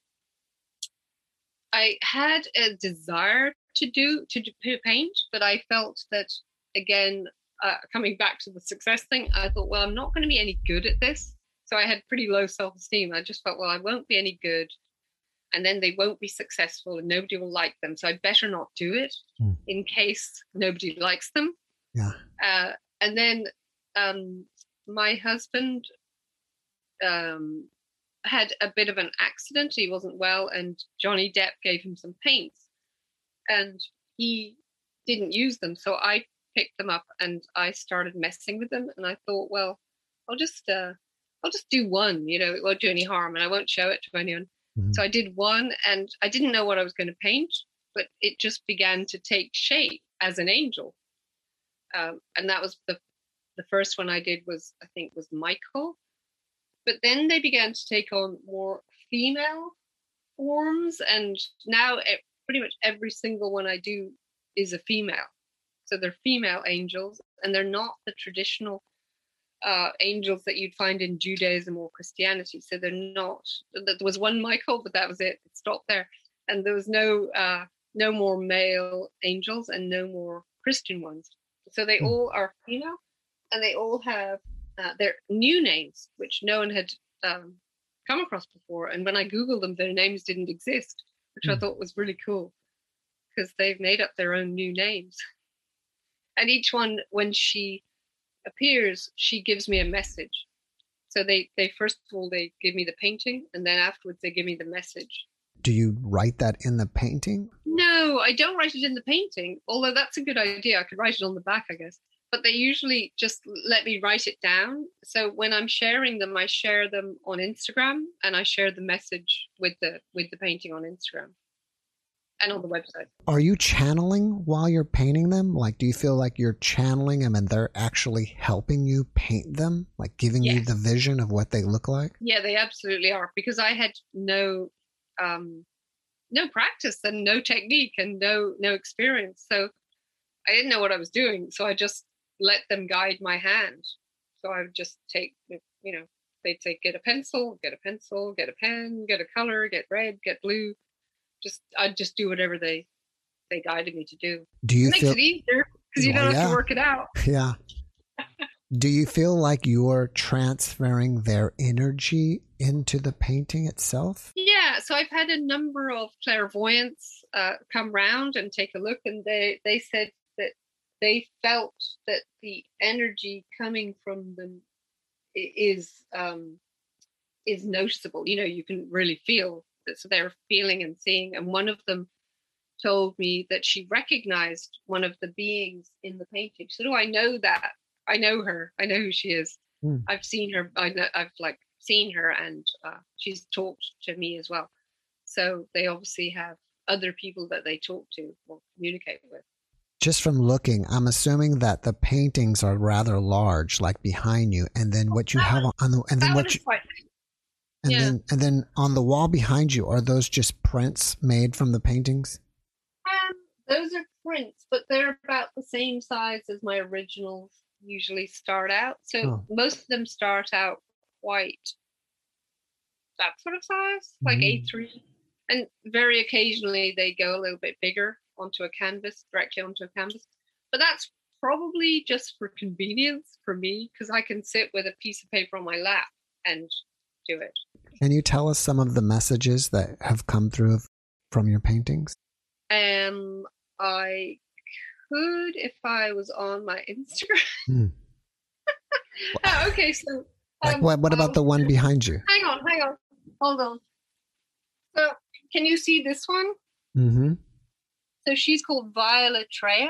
[SPEAKER 3] I had a desire to do to, to paint, but I felt that again uh, coming back to the success thing, I thought, well, I'm not going to be any good at this. So I had pretty low self esteem. I just felt, well, I won't be any good. And then they won't be successful and nobody will like them. So I better not do it mm. in case nobody likes them.
[SPEAKER 2] Yeah.
[SPEAKER 3] Uh, and then um, my husband um, had a bit of an accident. He wasn't well, and Johnny Depp gave him some paints, and he didn't use them. So I picked them up and I started messing with them. And I thought, well, I'll just uh, I'll just do one. You know, it won't do any harm, and I won't show it to anyone. Mm-hmm. So I did one, and I didn't know what I was going to paint, but it just began to take shape as an angel. Um, and that was the the first one I did was I think was Michael, but then they began to take on more female forms, and now it, pretty much every single one I do is a female. So they're female angels, and they're not the traditional uh, angels that you'd find in Judaism or Christianity. So they're not. There was one Michael, but that was it. It stopped there, and there was no uh, no more male angels and no more Christian ones. So they hmm. all are female, and they all have uh, their new names, which no one had um, come across before. And when I googled them, their names didn't exist, which mm. I hmm. thought was really cool because they've made up their own new names. *laughs* and each one when she appears she gives me a message So they they first of all they give me the painting, and then afterwards they give me the message.
[SPEAKER 2] Do you write that in the painting?
[SPEAKER 3] No, I don't write it in the painting. Although that's a good idea. I could write it on the back, I guess. But they usually just let me write it down. So when I'm sharing them, I share them on Instagram, and I share the message with the with the painting on Instagram and on the website.
[SPEAKER 2] Are you channeling while you're painting them? Like, do you feel like you're channeling them and they're actually helping you paint them, like giving yes. you the vision of what they look like?
[SPEAKER 3] Yeah, they absolutely are. Because I had no, um, no practice and no technique and no no experience, so I didn't know what I was doing. So I just let them guide my hand. So I would just take, you know, they'd say, get a pencil, get a pencil, get a pen, get a color, get red, get blue just I'd just do whatever they they guided me to do.
[SPEAKER 2] Do you
[SPEAKER 3] it makes
[SPEAKER 2] feel,
[SPEAKER 3] it easier because you don't have yeah. to work it out. *laughs*
[SPEAKER 2] Yeah. do you feel like you're transferring their energy into the painting itself?
[SPEAKER 3] Yeah. So I've had a number of clairvoyants uh, come round and take a look, and they they said that they felt that the energy coming from them is um, is noticeable. You know, you can really feel so they're feeling and seeing. And one of them told me that she recognized one of the beings in the painting. So do I know that? I know her. I know who she is. Mm. I've seen her. I know, I've like seen her, and uh, she's talked to me as well. So they obviously have other people that they talk to or communicate with.
[SPEAKER 2] Just from looking, I'm assuming that the paintings are rather large, like behind you, and then what you have on the, and then what you, and yeah. then and then on the wall behind you, are those just prints made from the paintings?
[SPEAKER 3] Um, those are prints, but they're about the same size as my originals usually start out. So oh. most of them start out quite that sort of size, like mm. A3. And very occasionally they go a little bit bigger onto a canvas, directly onto a canvas. But that's probably just for convenience for me because I can sit with a piece of paper on my lap and do it.
[SPEAKER 2] Can you tell us some of the messages that have come through from your paintings?
[SPEAKER 3] Um, I could if I was on my *laughs* Instagram. Hmm. *laughs* oh, okay, so
[SPEAKER 2] um, like what? What about um, the one behind you?
[SPEAKER 3] Hang on, hang on, hold on. So, can you see this one?
[SPEAKER 2] Mm-hmm.
[SPEAKER 3] So she's called Viola Treya,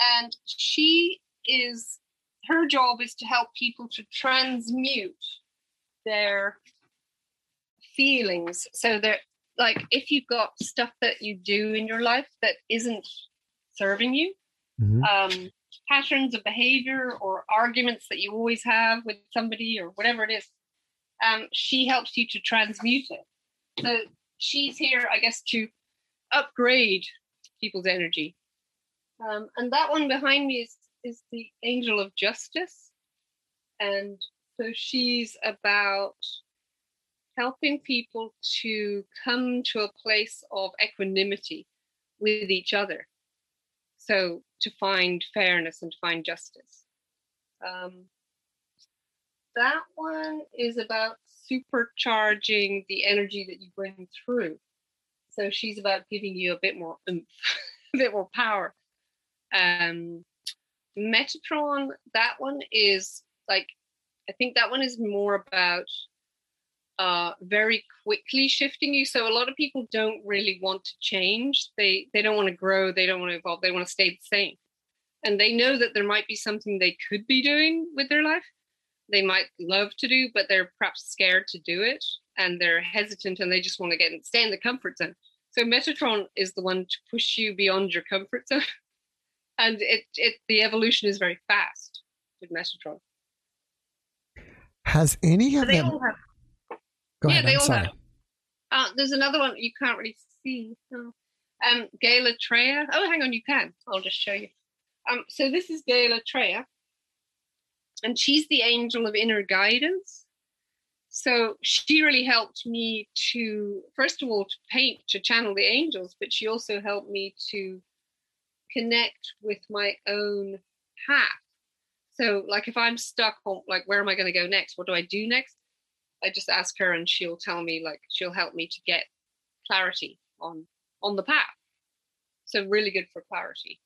[SPEAKER 3] and she is her job is to help people to transmute their feelings. So they're like if you've got stuff that you do in your life that isn't serving you, mm-hmm. um, patterns of behavior or arguments that you always have with somebody or whatever it is, um, she helps you to transmute it. So she's here, I guess, to upgrade people's energy. Um, and that one behind me is is the angel of justice, and so she's about helping people to come to a place of equanimity with each other. So to find fairness and to find justice. Um, that one is about supercharging the energy that you bring through. So she's about giving you a bit more oomph, *laughs* a bit more power. Um, Metatron, that one is like I think that one is more about uh, very quickly shifting you. So a lot of people don't really want to change. They they don't want to grow. They don't want to evolve. They want to stay the same. And they know that there might be something they could be doing with their life. They might love to do, but they're perhaps scared to do it, and they're hesitant, and they just want to get stay in the comfort zone. So Metatron is the one to push you beyond your comfort zone, *laughs* and it it the evolution is very fast with Metatron.
[SPEAKER 2] Has any of them?
[SPEAKER 3] Have... Go yeah, ahead. they I'm all sorry. have. Uh, there's another one you can't really see. Um, Gala Treya. Oh, hang on, you can. I'll just show you. Um, so this is Gala Treya, and she's the angel of inner guidance. So she really helped me to, first of all, to paint, to channel the angels, but she also helped me to connect with my own path so, like, if I'm stuck on, like, where am I going to go next? What do I do next? I just ask her, and she'll tell me, like, she'll help me to get clarity on on the path. So, really good for clarity.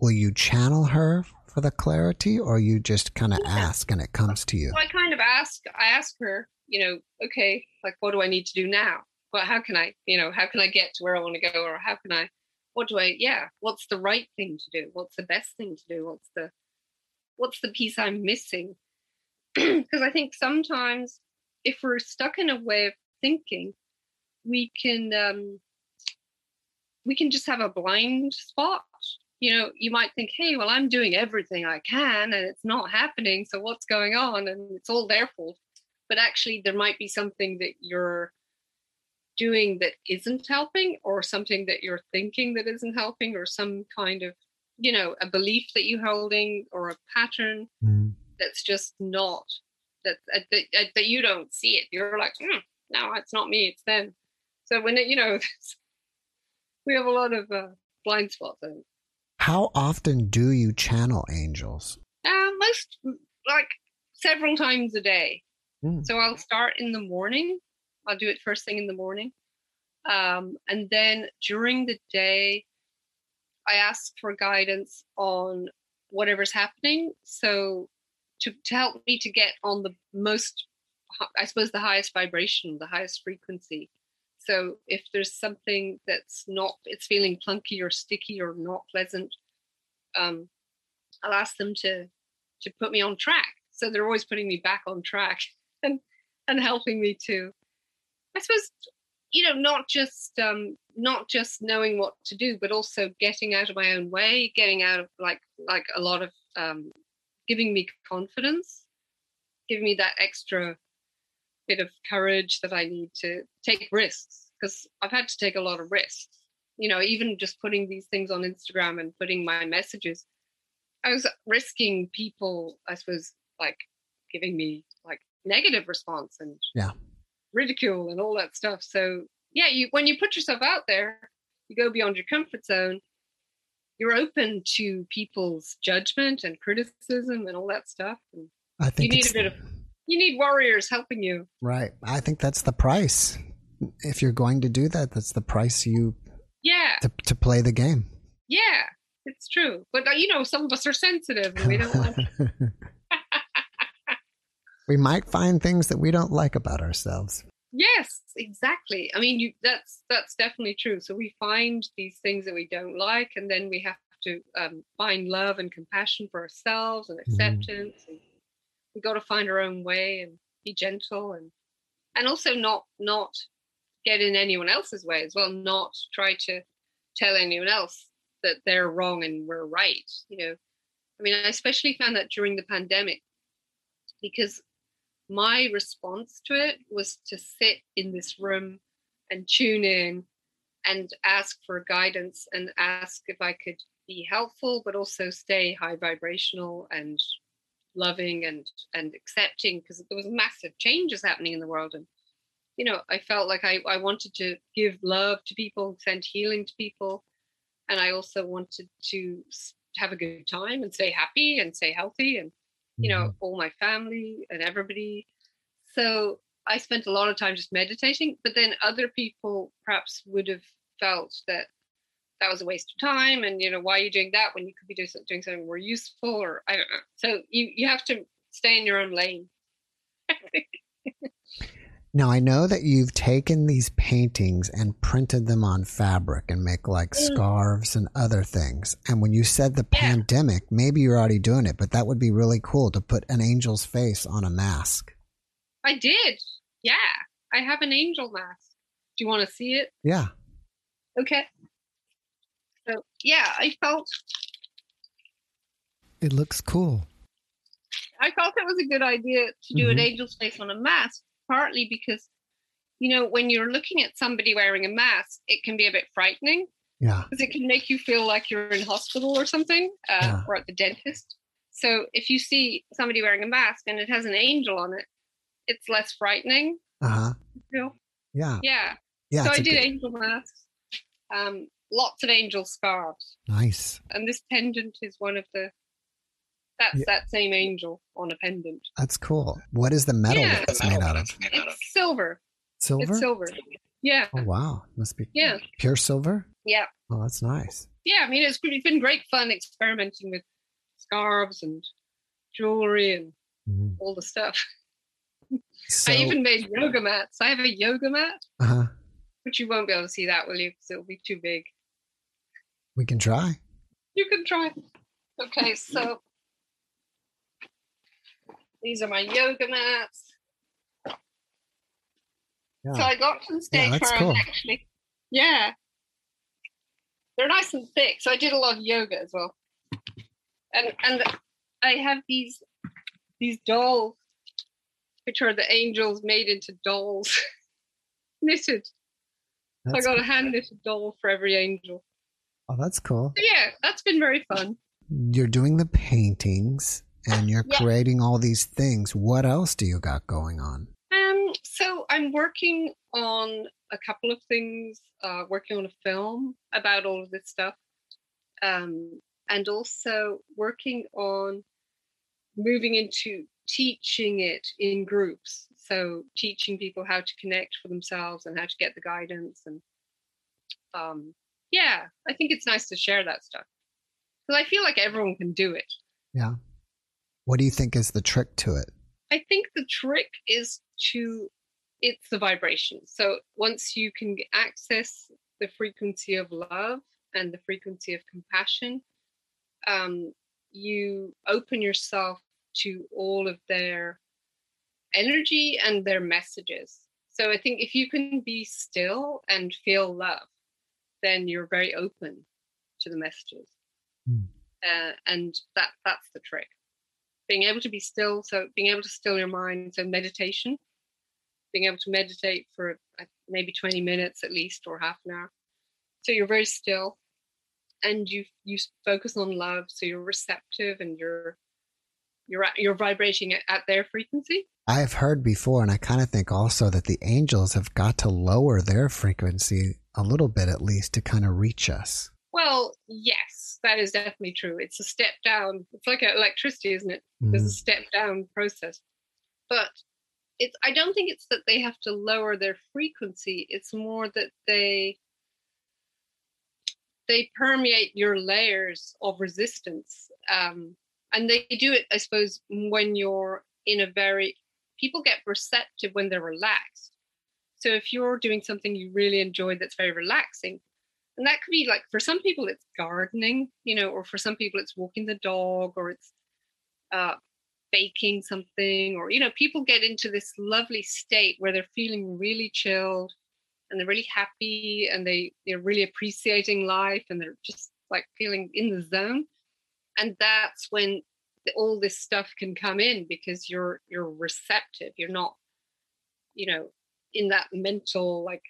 [SPEAKER 2] will you channel her for the clarity or you just kind of yeah. ask and it comes to you?
[SPEAKER 3] Well, I kind of ask, I ask her, you know, okay, like, what do I need to do now? Well, how can I, you know, how can I get to where I want to go? Or how can I, what do I, yeah, what's the right thing to do? What's the best thing to do? What's the, what's the piece I'm missing? *clears throat* Because I think sometimes if we're stuck in a way of thinking, we can, um, we can just have a blind spot you know, you might think, hey, well, I'm doing everything I can and it's not happening. So what's going on? And it's all their fault. But actually, there might be something that you're doing that isn't helping, or something that you're thinking that isn't helping, or some kind of, you know, a belief that you're holding or a pattern mm. that's just not that, uh, that uh, that you don't see it. You're like, mm, no, it's not me, it's them. So when it, you know, *laughs* we have a lot of uh, blind spots. I think.
[SPEAKER 2] How often do you channel angels?
[SPEAKER 3] Uh, most like several times a day. Mm. So I'll start in the morning. I'll do it first thing in the morning. Um, and then during the day, I ask for guidance on whatever's happening. So to, to help me to get on the most, I suppose, the highest vibration, the highest frequency. So if there's something that's not, it's feeling clunky or sticky or not pleasant, um, I'll ask them to to put me on track. So they're always putting me back on track *laughs* and and helping me to, I suppose, you know, not just um, not just knowing what to do, but also getting out of my own way, getting out of like like a lot of um, giving me confidence, giving me that extra bit of courage that I need to take risks because I've had to take a lot of risks. You know, even just putting these things on Instagram and putting my messages, I was risking people, I suppose, like giving me like negative response and
[SPEAKER 2] yeah,
[SPEAKER 3] ridicule and all that stuff. So yeah, you when you put yourself out there, you go beyond your comfort zone. You're open to people's judgment and criticism and all that stuff. And
[SPEAKER 2] I think
[SPEAKER 3] you need a bit of you need warriors helping you.
[SPEAKER 2] Right. I think that's the price. If you're going to do that, that's the price you
[SPEAKER 3] yeah
[SPEAKER 2] to, to play the game.
[SPEAKER 3] Yeah, it's true. But uh, you know, some of us are sensitive and we don't want *laughs* *laughs*
[SPEAKER 2] We might find things that we don't like about ourselves.
[SPEAKER 3] Yes, exactly. I mean, you that's that's definitely true. So we find these things that we don't like and then we have to um, find love and compassion for ourselves and mm-hmm. acceptance mm. and we got to find our own way and be gentle and and also not not get in anyone else's way as well not try to tell anyone else that they're wrong and we're right you know i mean i especially found that during the pandemic because my response to it was to sit in this room and tune in and ask for guidance and ask if i could be helpful but also stay high vibrational and loving and and accepting because there was massive changes happening in the world. And you know i felt like I, I wanted to give love to people send healing to people. And i also wanted to have a good time and stay happy and stay healthy and you know mm-hmm. all my family and everybody. So i spent a lot of time just meditating but then other people perhaps would have felt that that was a waste of time and you know why are you doing that when you could be doing, doing something more useful? or i don't know. So you you have to stay in your own lane *laughs* *laughs*
[SPEAKER 2] now i know that you've taken these paintings and printed them on fabric and make like mm. scarves and other things and when you said the yeah. pandemic maybe you're already doing it but that would be really cool to put an angel's face on a mask
[SPEAKER 3] i did yeah i have an angel mask do you want to see it
[SPEAKER 2] yeah
[SPEAKER 3] okay so yeah, I felt
[SPEAKER 2] it looks cool.
[SPEAKER 3] I felt it was a good idea to do mm-hmm. an angel's face on a mask, partly because you know when you're looking at somebody wearing a mask, it can be a bit frightening.
[SPEAKER 2] Yeah,
[SPEAKER 3] because it can make you feel like you're in hospital or something, uh, yeah. or at the dentist. So if you see somebody wearing a mask and it has an angel on it, it's less frightening.
[SPEAKER 2] Uh huh.
[SPEAKER 3] Yeah. Yeah. Yeah. So I did good... angel masks. Um, lots of angel scarves.
[SPEAKER 2] Nice.
[SPEAKER 3] And this pendant is one of the. That's yeah. that same angel on a pendant.
[SPEAKER 2] That's cool. What is the metal yeah. that's made out of?
[SPEAKER 3] It's silver.
[SPEAKER 2] Silver.
[SPEAKER 3] It's silver. Yeah.
[SPEAKER 2] Oh wow, must be.
[SPEAKER 3] Yeah.
[SPEAKER 2] Pure silver.
[SPEAKER 3] Yeah.
[SPEAKER 2] Oh, that's nice.
[SPEAKER 3] yeah, I mean, it's been great fun experimenting with scarves and jewelry and mm-hmm. all the stuff. So, I even made yoga mats. I have a yoga mat, uh-huh. but you won't be able to see that, will you? Because it'll be too big.
[SPEAKER 2] We can try.
[SPEAKER 3] You can try. Okay, so these are my yoga mats. Yeah. So I got some State yeah, Farm cool. actually. Yeah. They're nice and thick. So I did a lot of yoga as well. And and I have these these dolls which are the angels made into dolls. *laughs* knitted. That's I got cool. a hand knitted doll for every angel.
[SPEAKER 2] Oh, that's cool.
[SPEAKER 3] So yeah, that's been very fun.
[SPEAKER 2] You're doing the paintings and you're yeah. creating all these things. What else do you got going on?
[SPEAKER 3] Um, so I'm working on a couple of things, uh, working on a film about all of this stuff. Um, and also working on moving into teaching it in groups. So teaching people how to connect for themselves and how to get the guidance and um, yeah, I think it's nice to share that stuff because I feel like everyone can do it.
[SPEAKER 2] Yeah. What do you think is the trick to it?
[SPEAKER 3] I think the trick is to it's the vibration. So once you can access the frequency of love and the frequency of compassion, um, you open yourself to all of their energy and their messages. So I think if you can be still and feel love, then you're very open to the messages. Mm. Uh, and that that's the trick. Being able to be still, so being able to still your mind, so meditation, being able to meditate for uh, maybe 20 minutes at least or half an hour. So you're very still and you you focus on love so you're receptive and you're you're you're vibrating at their frequency.
[SPEAKER 2] I've heard before, and I kind of think also that the angels have got to lower their frequency a little bit at least to kind of reach us.
[SPEAKER 3] Well, yes, that is definitely true. It's a step down. It's like electricity, isn't it? Mm. There's a mm-hmm. step down process. But it's I don't think it's that they have to lower their frequency. It's more that they they permeate your layers of resistance. Um, and they do it i suppose when you're in a very people get receptive when they're relaxed so if you're doing something you really enjoy that's very relaxing and that could be like for some people it's gardening you know or for some people it's walking the dog or it's uh, baking something or you know people get into this lovely state where they're feeling really chilled and they're really happy and they they're really appreciating life and they're just like feeling in the zone. And that's when all this stuff can come in because you're you're receptive. You're not you know in that mental like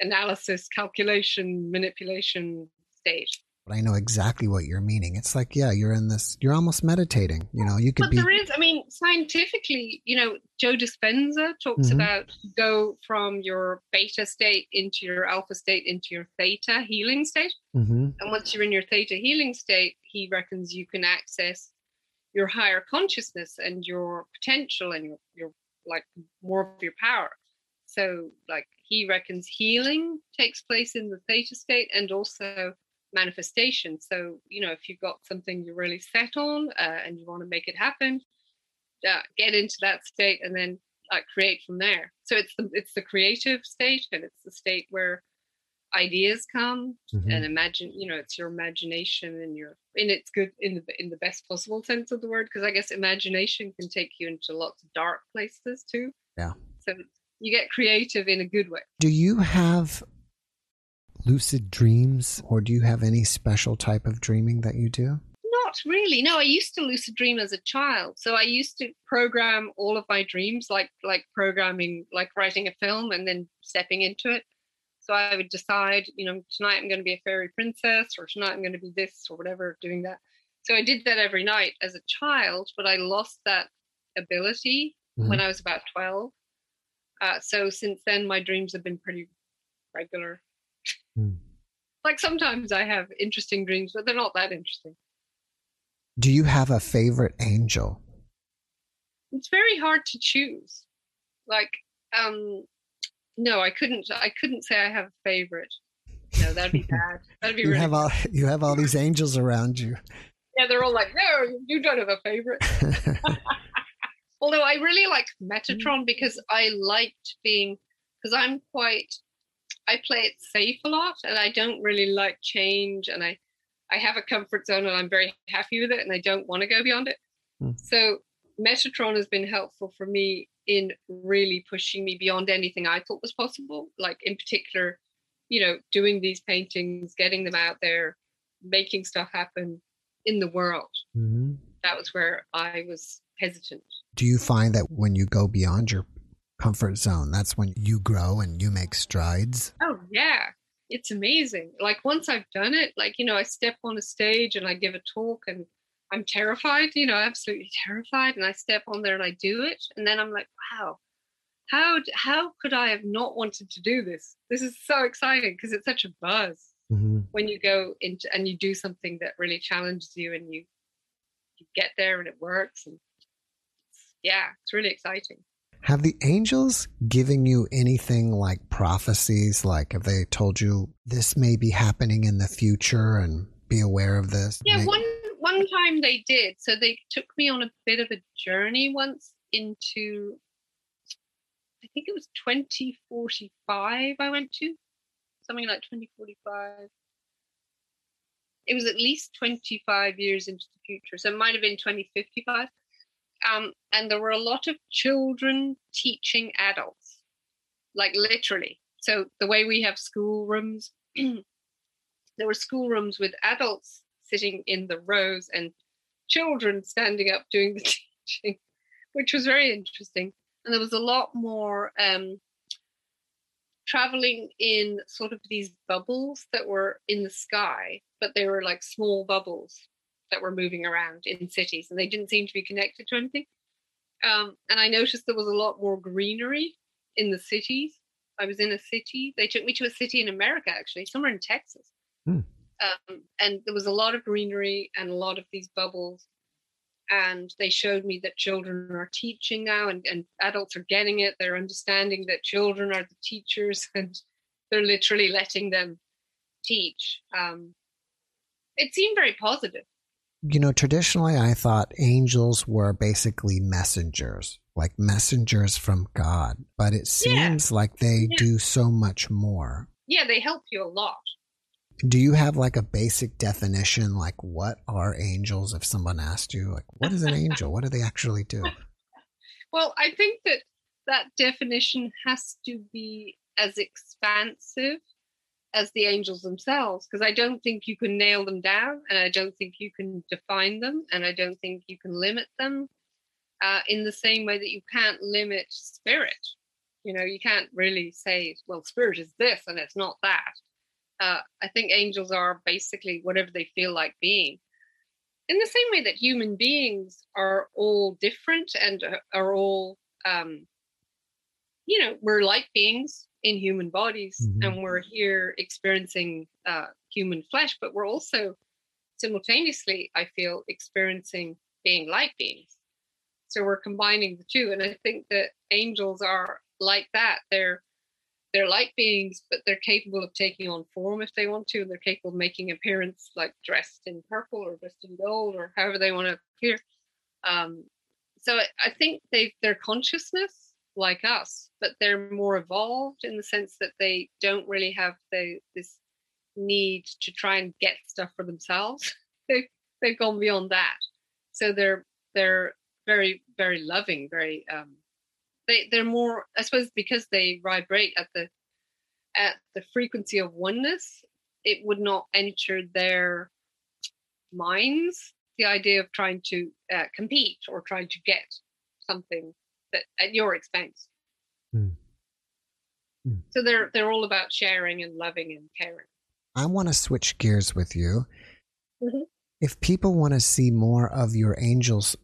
[SPEAKER 3] analysis calculation manipulation stage
[SPEAKER 2] but I know exactly what you're meaning. It's like, yeah, you're in this, you're almost meditating. You know, you could
[SPEAKER 3] but
[SPEAKER 2] be.
[SPEAKER 3] there is, I mean, scientifically, you know, Joe Dispenza talks mm-hmm. about go from your beta state into your alpha state into your theta healing state. Mm-hmm. And once you're in your theta healing state, he reckons you can access your higher consciousness and your potential and your, your like more of your power. So, like, he reckons healing takes place in the theta state and also manifestation. So, you know, if you've got something you're really set on uh, and you want to make it happen, uh, get into that state and then uh, create from there. So it's the it's the creative state and it's the state where ideas come mm-hmm. and imagine. You know, it's your imagination and your and it's good in the in the best possible sense of the word because I guess imagination can take you into lots of dark places too.
[SPEAKER 2] Yeah.
[SPEAKER 3] So you get creative in a good way.
[SPEAKER 2] Do you have lucid dreams, or do you have any special type of dreaming that you do?
[SPEAKER 3] Not really. No, I used to lucid dream as a child. So I used to program all of my dreams, like like programming, like writing a film and then stepping into it. So I would decide, you know, tonight I'm going to be a fairy princess, or tonight I'm going to be this, or whatever, doing that. So I did that every night as a child, but I lost that ability mm-hmm. when I was about 12. Uh, so since then, my dreams have been pretty regular. Mm. Like sometimes I have interesting dreams, but they're not that interesting.
[SPEAKER 2] Do you have a favorite angel?
[SPEAKER 3] It's very hard to choose. Like, um, no, I couldn't. I couldn't say I have a favorite. No, that'd be *laughs* bad. That'd be
[SPEAKER 2] you
[SPEAKER 3] really
[SPEAKER 2] have all you have all these angels around you.
[SPEAKER 3] Yeah, they're all like, no, you don't have a favorite. *laughs* Although I really like Metatron because I liked being because I'm quite I play it safe a lot and I don't really like change and I I have a comfort zone and I'm very happy with it and I don't want to go beyond it. Mm. So Metatron has been helpful for me in really pushing me beyond anything I thought was possible. Like in particular, you know, doing these paintings, getting them out there, making stuff happen in the world. Mm-hmm. That was where I was hesitant.
[SPEAKER 2] Do you find that when you go beyond your comfort zone, that's when you grow and you make strides?
[SPEAKER 3] Oh, yeah. It's amazing. Like once I've done it, like, you know, I step on a stage and I give a talk and I'm terrified, you know, absolutely terrified. And I step on there and I do it. And then I'm like, wow, how, how could I have not wanted to do this? This is so exciting because it's such a buzz mm-hmm. when you go into and you do something that really challenges you and you, you get there and it works. And yeah, it's really exciting.
[SPEAKER 2] Have the angels given you anything like prophecies? Like, have they told you this may be happening in the future and be aware of this?
[SPEAKER 3] Yeah, one one time they did. So they took me on a bit of a journey once into, I think it was 2045. I went to something like 2045. It was at least 25 years into the future, so it might have been 2055 um, and there were a lot of children teaching adults, like literally. So the way we have schoolrooms, *clears throat* there were schoolrooms with adults sitting in the rows and children standing up doing the *laughs* teaching, which was very interesting. And there was a lot more um, traveling in sort of these bubbles that were in the sky, but they were like small bubbles that were moving around in cities and they didn't seem to be connected to anything. Um, and I noticed there was a lot more greenery in the cities. I was in a city. They took me to a city in America, actually, somewhere in Texas. Hmm. Um, and there was a lot of greenery and a lot of these bubbles. And they showed me that children are teaching now and, and adults are getting it. They're understanding that children are the teachers *laughs* and they're literally letting them teach. Um, it seemed very positive
[SPEAKER 2] you know, traditionally I thought angels were basically messengers, like messengers from God, but it seems yeah. like they yeah. do so much more.
[SPEAKER 3] Yeah, they help you a lot.
[SPEAKER 2] Do you have like a basic definition, like what are angels? If someone asked you, like, what is an angel? What do they actually do? *laughs*
[SPEAKER 3] Well, I think that that definition has to be as expansive as the angels themselves because I don't think you can nail them down and I don't think you can define them and I don't think you can limit them uh, in the same way that you can't limit spirit. You know, you can't really say, well, spirit is this and it's not that. Uh, I think angels are basically whatever they feel like being. In the same way that human beings are all different and are all, um, you know, we're like beings in human bodies mm-hmm. and we're here experiencing uh, human flesh but we're also simultaneously i feel experiencing being light beings. So we're combining the two and i think that angels are like that. They're they're light beings but they're capable of taking on form if they want to and they're capable of making appearance like dressed in purple or dressed in gold or however they want to appear. Um, so I, I think they their consciousness like us, but they're more evolved in the sense that they don't really have the this need to try and get stuff for themselves. *laughs* they they've gone beyond that. So they're they're very very loving, very um they they're more I suppose because they vibrate at the at the frequency of oneness, it would not enter their minds the idea of trying to uh, compete or trying to get something at your expense. Mm. Mm. So they're they're all about sharing and loving and caring.
[SPEAKER 2] I want to switch gears with you. Mm-hmm. If people want to see more of your angels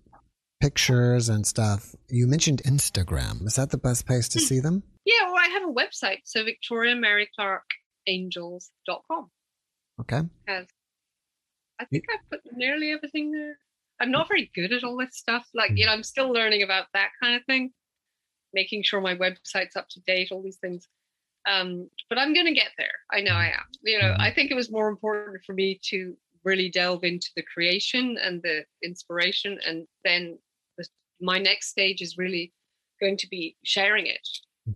[SPEAKER 2] pictures and stuff, you mentioned Instagram. Is that the best place to hmm. see them?
[SPEAKER 3] Yeah, well, I have a website, so Victoria Mary Clarke Angels.com.
[SPEAKER 2] Okay.
[SPEAKER 3] Has I think I've put nearly everything there. I'm not very good at all this stuff. Like, you know, I'm still learning about that kind of thing, making sure my website's up to date, all these things. Um, but I'm going to get there. I know I am. You know, mm-hmm. I think it was more important for me to really delve into the creation and the inspiration, and then the, my next stage is really going to be sharing it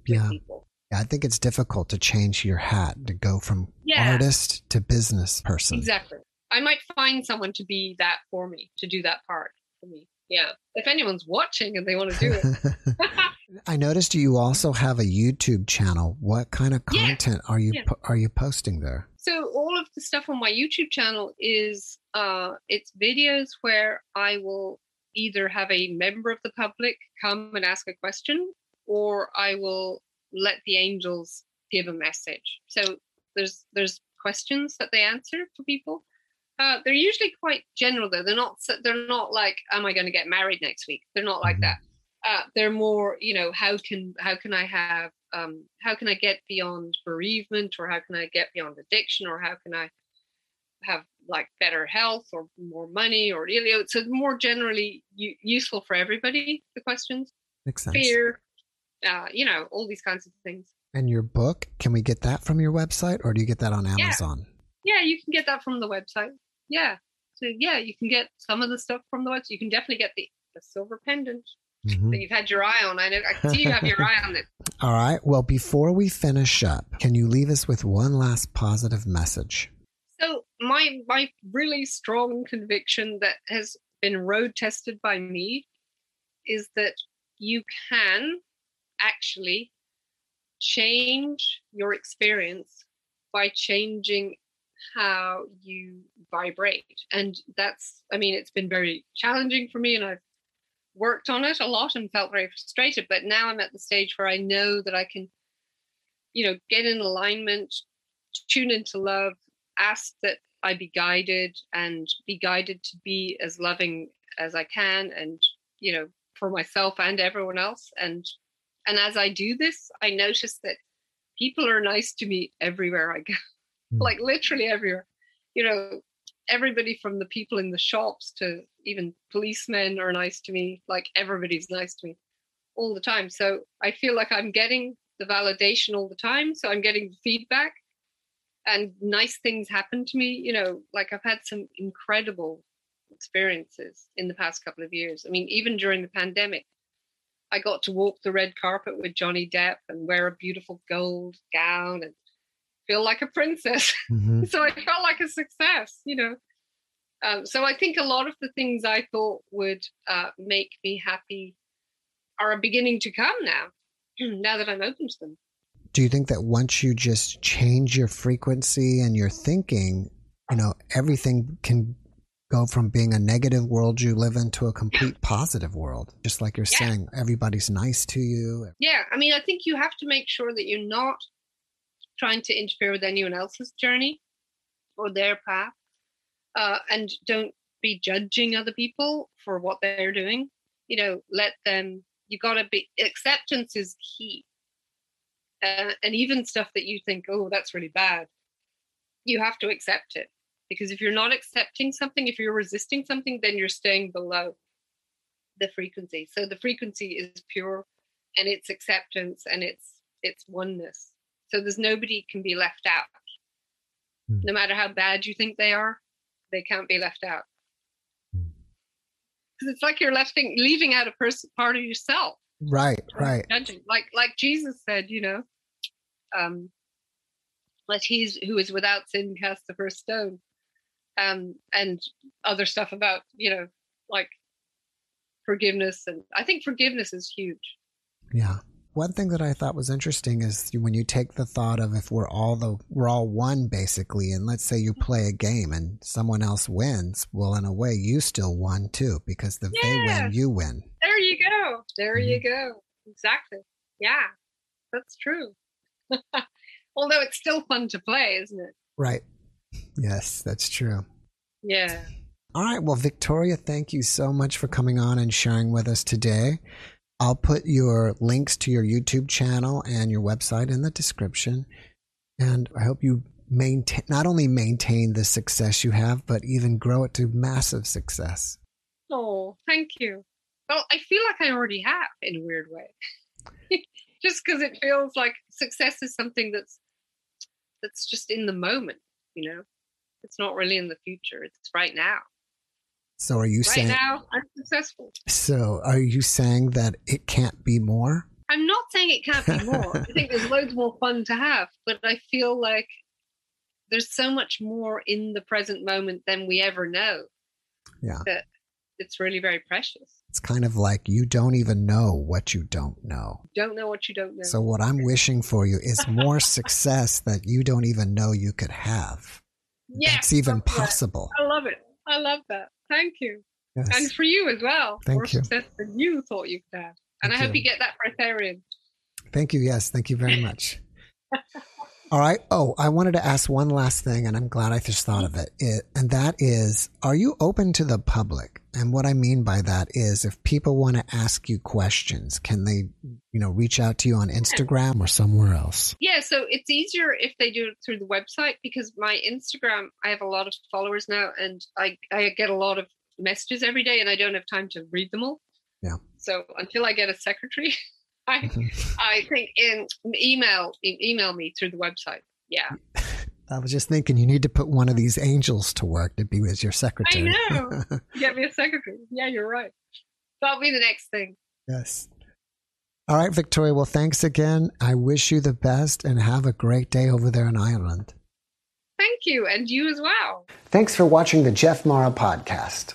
[SPEAKER 3] yeah. people.
[SPEAKER 2] Yeah, I think it's difficult to change your hat to go from yeah. artist to business person.
[SPEAKER 3] Exactly. I might find someone to be that for me, to do that part for me. Yeah. If anyone's watching and they want to do it. *laughs* *laughs*
[SPEAKER 2] I noticed you also have a YouTube channel. What kind of content yeah. are you yeah. are you posting there?
[SPEAKER 3] So all of the stuff on my YouTube channel is uh it's videos where I will either have a member of the public come and ask a question or I will let the angels give a message. So there's there's questions that they answer for people. Uh, they're usually quite general though. They're not they're not like, "Am I going to get married next week?" They're not like mm-hmm. that. Uh, they're more, you know, how can how can I have um, how can I get beyond bereavement, or how can I get beyond addiction, or how can I have like better health or more money, or you know, so more generally u- useful for everybody. The questions,
[SPEAKER 2] Makes sense.
[SPEAKER 3] fear, uh, you know, all these kinds of things.
[SPEAKER 2] And your book, can we get that from your website or do you get that on Amazon?
[SPEAKER 3] Yeah, yeah you can get that from the website. Yeah. So, yeah, you can get some of the stuff from the website. You can definitely get the, the silver pendant mm-hmm. that you've had your eye on. I know, I see you have your eye on it. *laughs*
[SPEAKER 2] All right. Well, before we finish up, can you leave us with one last positive message?
[SPEAKER 3] So, my, my really strong conviction that has been road tested by me is that you can actually change your experience by changing how you vibrate. And that's, I mean, it's been very challenging for me and I've worked on it a lot and felt very frustrated. But now I'm at the stage where I know that I can, you know, get in alignment, tune into love, ask that I be guided and be guided to be as loving as I can and, you know, for myself and everyone else and and as I do this, I notice that people are nice to me everywhere I go. Mm. like literally everywhere. You know, everybody from the people in the shops to even policemen are nice to me. Like everybody's nice to me all the time. So I feel like I'm getting the validation all the time. So I'm getting feedback and nice things happen to me. You know, like I've had some incredible experiences in the past couple of years. I mean, even during the pandemic, I got to walk the red carpet with Johnny Depp and wear a beautiful gold gown and feel like a princess. *laughs* Mm-hmm. so I felt like a success, you know. Um, so I think a lot of the things I thought would uh, make me happy are beginning to come now, *clears throat* now that I'm open to them.
[SPEAKER 2] Do you think that once you just change your frequency and your thinking, you know, everything can go from being a negative world you live into a complete positive world. Just like you're yeah. saying, everybody's nice to you.
[SPEAKER 3] Yeah. I mean, I think you have to make sure that you're not trying to interfere with anyone else's journey or their path. Uh, and don't be judging other people for what they're doing. You know, let them, you got to be, acceptance is key. Uh, and even stuff that you think, oh, that's really bad, you have to accept it because if you're not accepting something if you're resisting something then you're staying below the frequency so the frequency is pure and it's acceptance and it's it's oneness so there's nobody can be left out mm. no matter how bad you think they are they can't be left out because hmm. it's like you're leaving leaving out a person part of yourself
[SPEAKER 2] right right
[SPEAKER 3] judging. like like jesus said you know um let he who is without sin cast the first stone um, and other stuff about you know like forgiveness and i think forgiveness is huge
[SPEAKER 2] yeah one thing that i thought was interesting is when you take the thought of if we're all the we're all one basically and let's say you play a game and someone else wins well in a way you still won too because if yeah. they win you win
[SPEAKER 3] there you go there mm-hmm. you go exactly yeah that's true *laughs* although it's still fun to play isn't it
[SPEAKER 2] right Yes, that's true.
[SPEAKER 3] Yeah.
[SPEAKER 2] All right. Well, Victoria, thank you so much for coming on and sharing with us today. I'll put your links to your YouTube channel and your website in the description. And I hope you maintain not only maintain the success you have, but even grow it to massive success.
[SPEAKER 3] Oh, thank you. Well, I feel like I already have in a weird way. *laughs* just because it feels like success is something that's that's just in the moment. You know, it's not really in the future. It's right now.
[SPEAKER 2] So are you
[SPEAKER 3] right
[SPEAKER 2] saying
[SPEAKER 3] now I'm successful?
[SPEAKER 2] So are you saying that it can't be more?
[SPEAKER 3] I'm not saying it can't be more. I think there's loads more fun to have, but I feel like there's so much more in the present moment than we ever know.
[SPEAKER 2] Yeah.
[SPEAKER 3] That it's really very precious.
[SPEAKER 2] It's kind of like you don't even know what you don't know.
[SPEAKER 3] Don't know what you don't know.
[SPEAKER 2] So what I'm wishing for you is more *laughs* success that you don't even know you could have.
[SPEAKER 3] Yeah.
[SPEAKER 2] it's even possible.
[SPEAKER 3] I love it. I love that. Thank you.
[SPEAKER 2] Yes.
[SPEAKER 3] And for you as well.
[SPEAKER 2] Thank
[SPEAKER 3] more
[SPEAKER 2] you.
[SPEAKER 3] success than you thought you could have. And
[SPEAKER 2] Thank
[SPEAKER 3] I hope
[SPEAKER 2] you.
[SPEAKER 3] you get that for Ethereum.
[SPEAKER 2] Thank you. Yes. Thank you very much. *laughs* All right. Oh, I wanted to ask one last thing, and I'm glad I just thought of it. it. And that is, are you open to the public? And what I mean by that is, if people want to ask you questions, can they, you know, reach out to you on Instagram or somewhere else?
[SPEAKER 3] Yeah, so it's easier if they do it through the website because my Instagram, I have a lot of followers now, and I I get a lot of messages every day, and I don't have time to read them all.
[SPEAKER 2] Yeah.
[SPEAKER 3] So until I get a secretary, *laughs* I *laughs* I think in email e- email me through the website. Yeah, *laughs*
[SPEAKER 2] I was just thinking you need to put one of these angels to work to be as your secretary.
[SPEAKER 3] I know. *laughs* get me a secretary. Yeah, you're right. That'll be the next thing.
[SPEAKER 2] yes. All right, Victoria. Well, thanks again. I wish you the best and have a great day over there in Ireland.
[SPEAKER 3] Thank you, and you as well.
[SPEAKER 2] Thanks for watching the Jeff Mara podcast.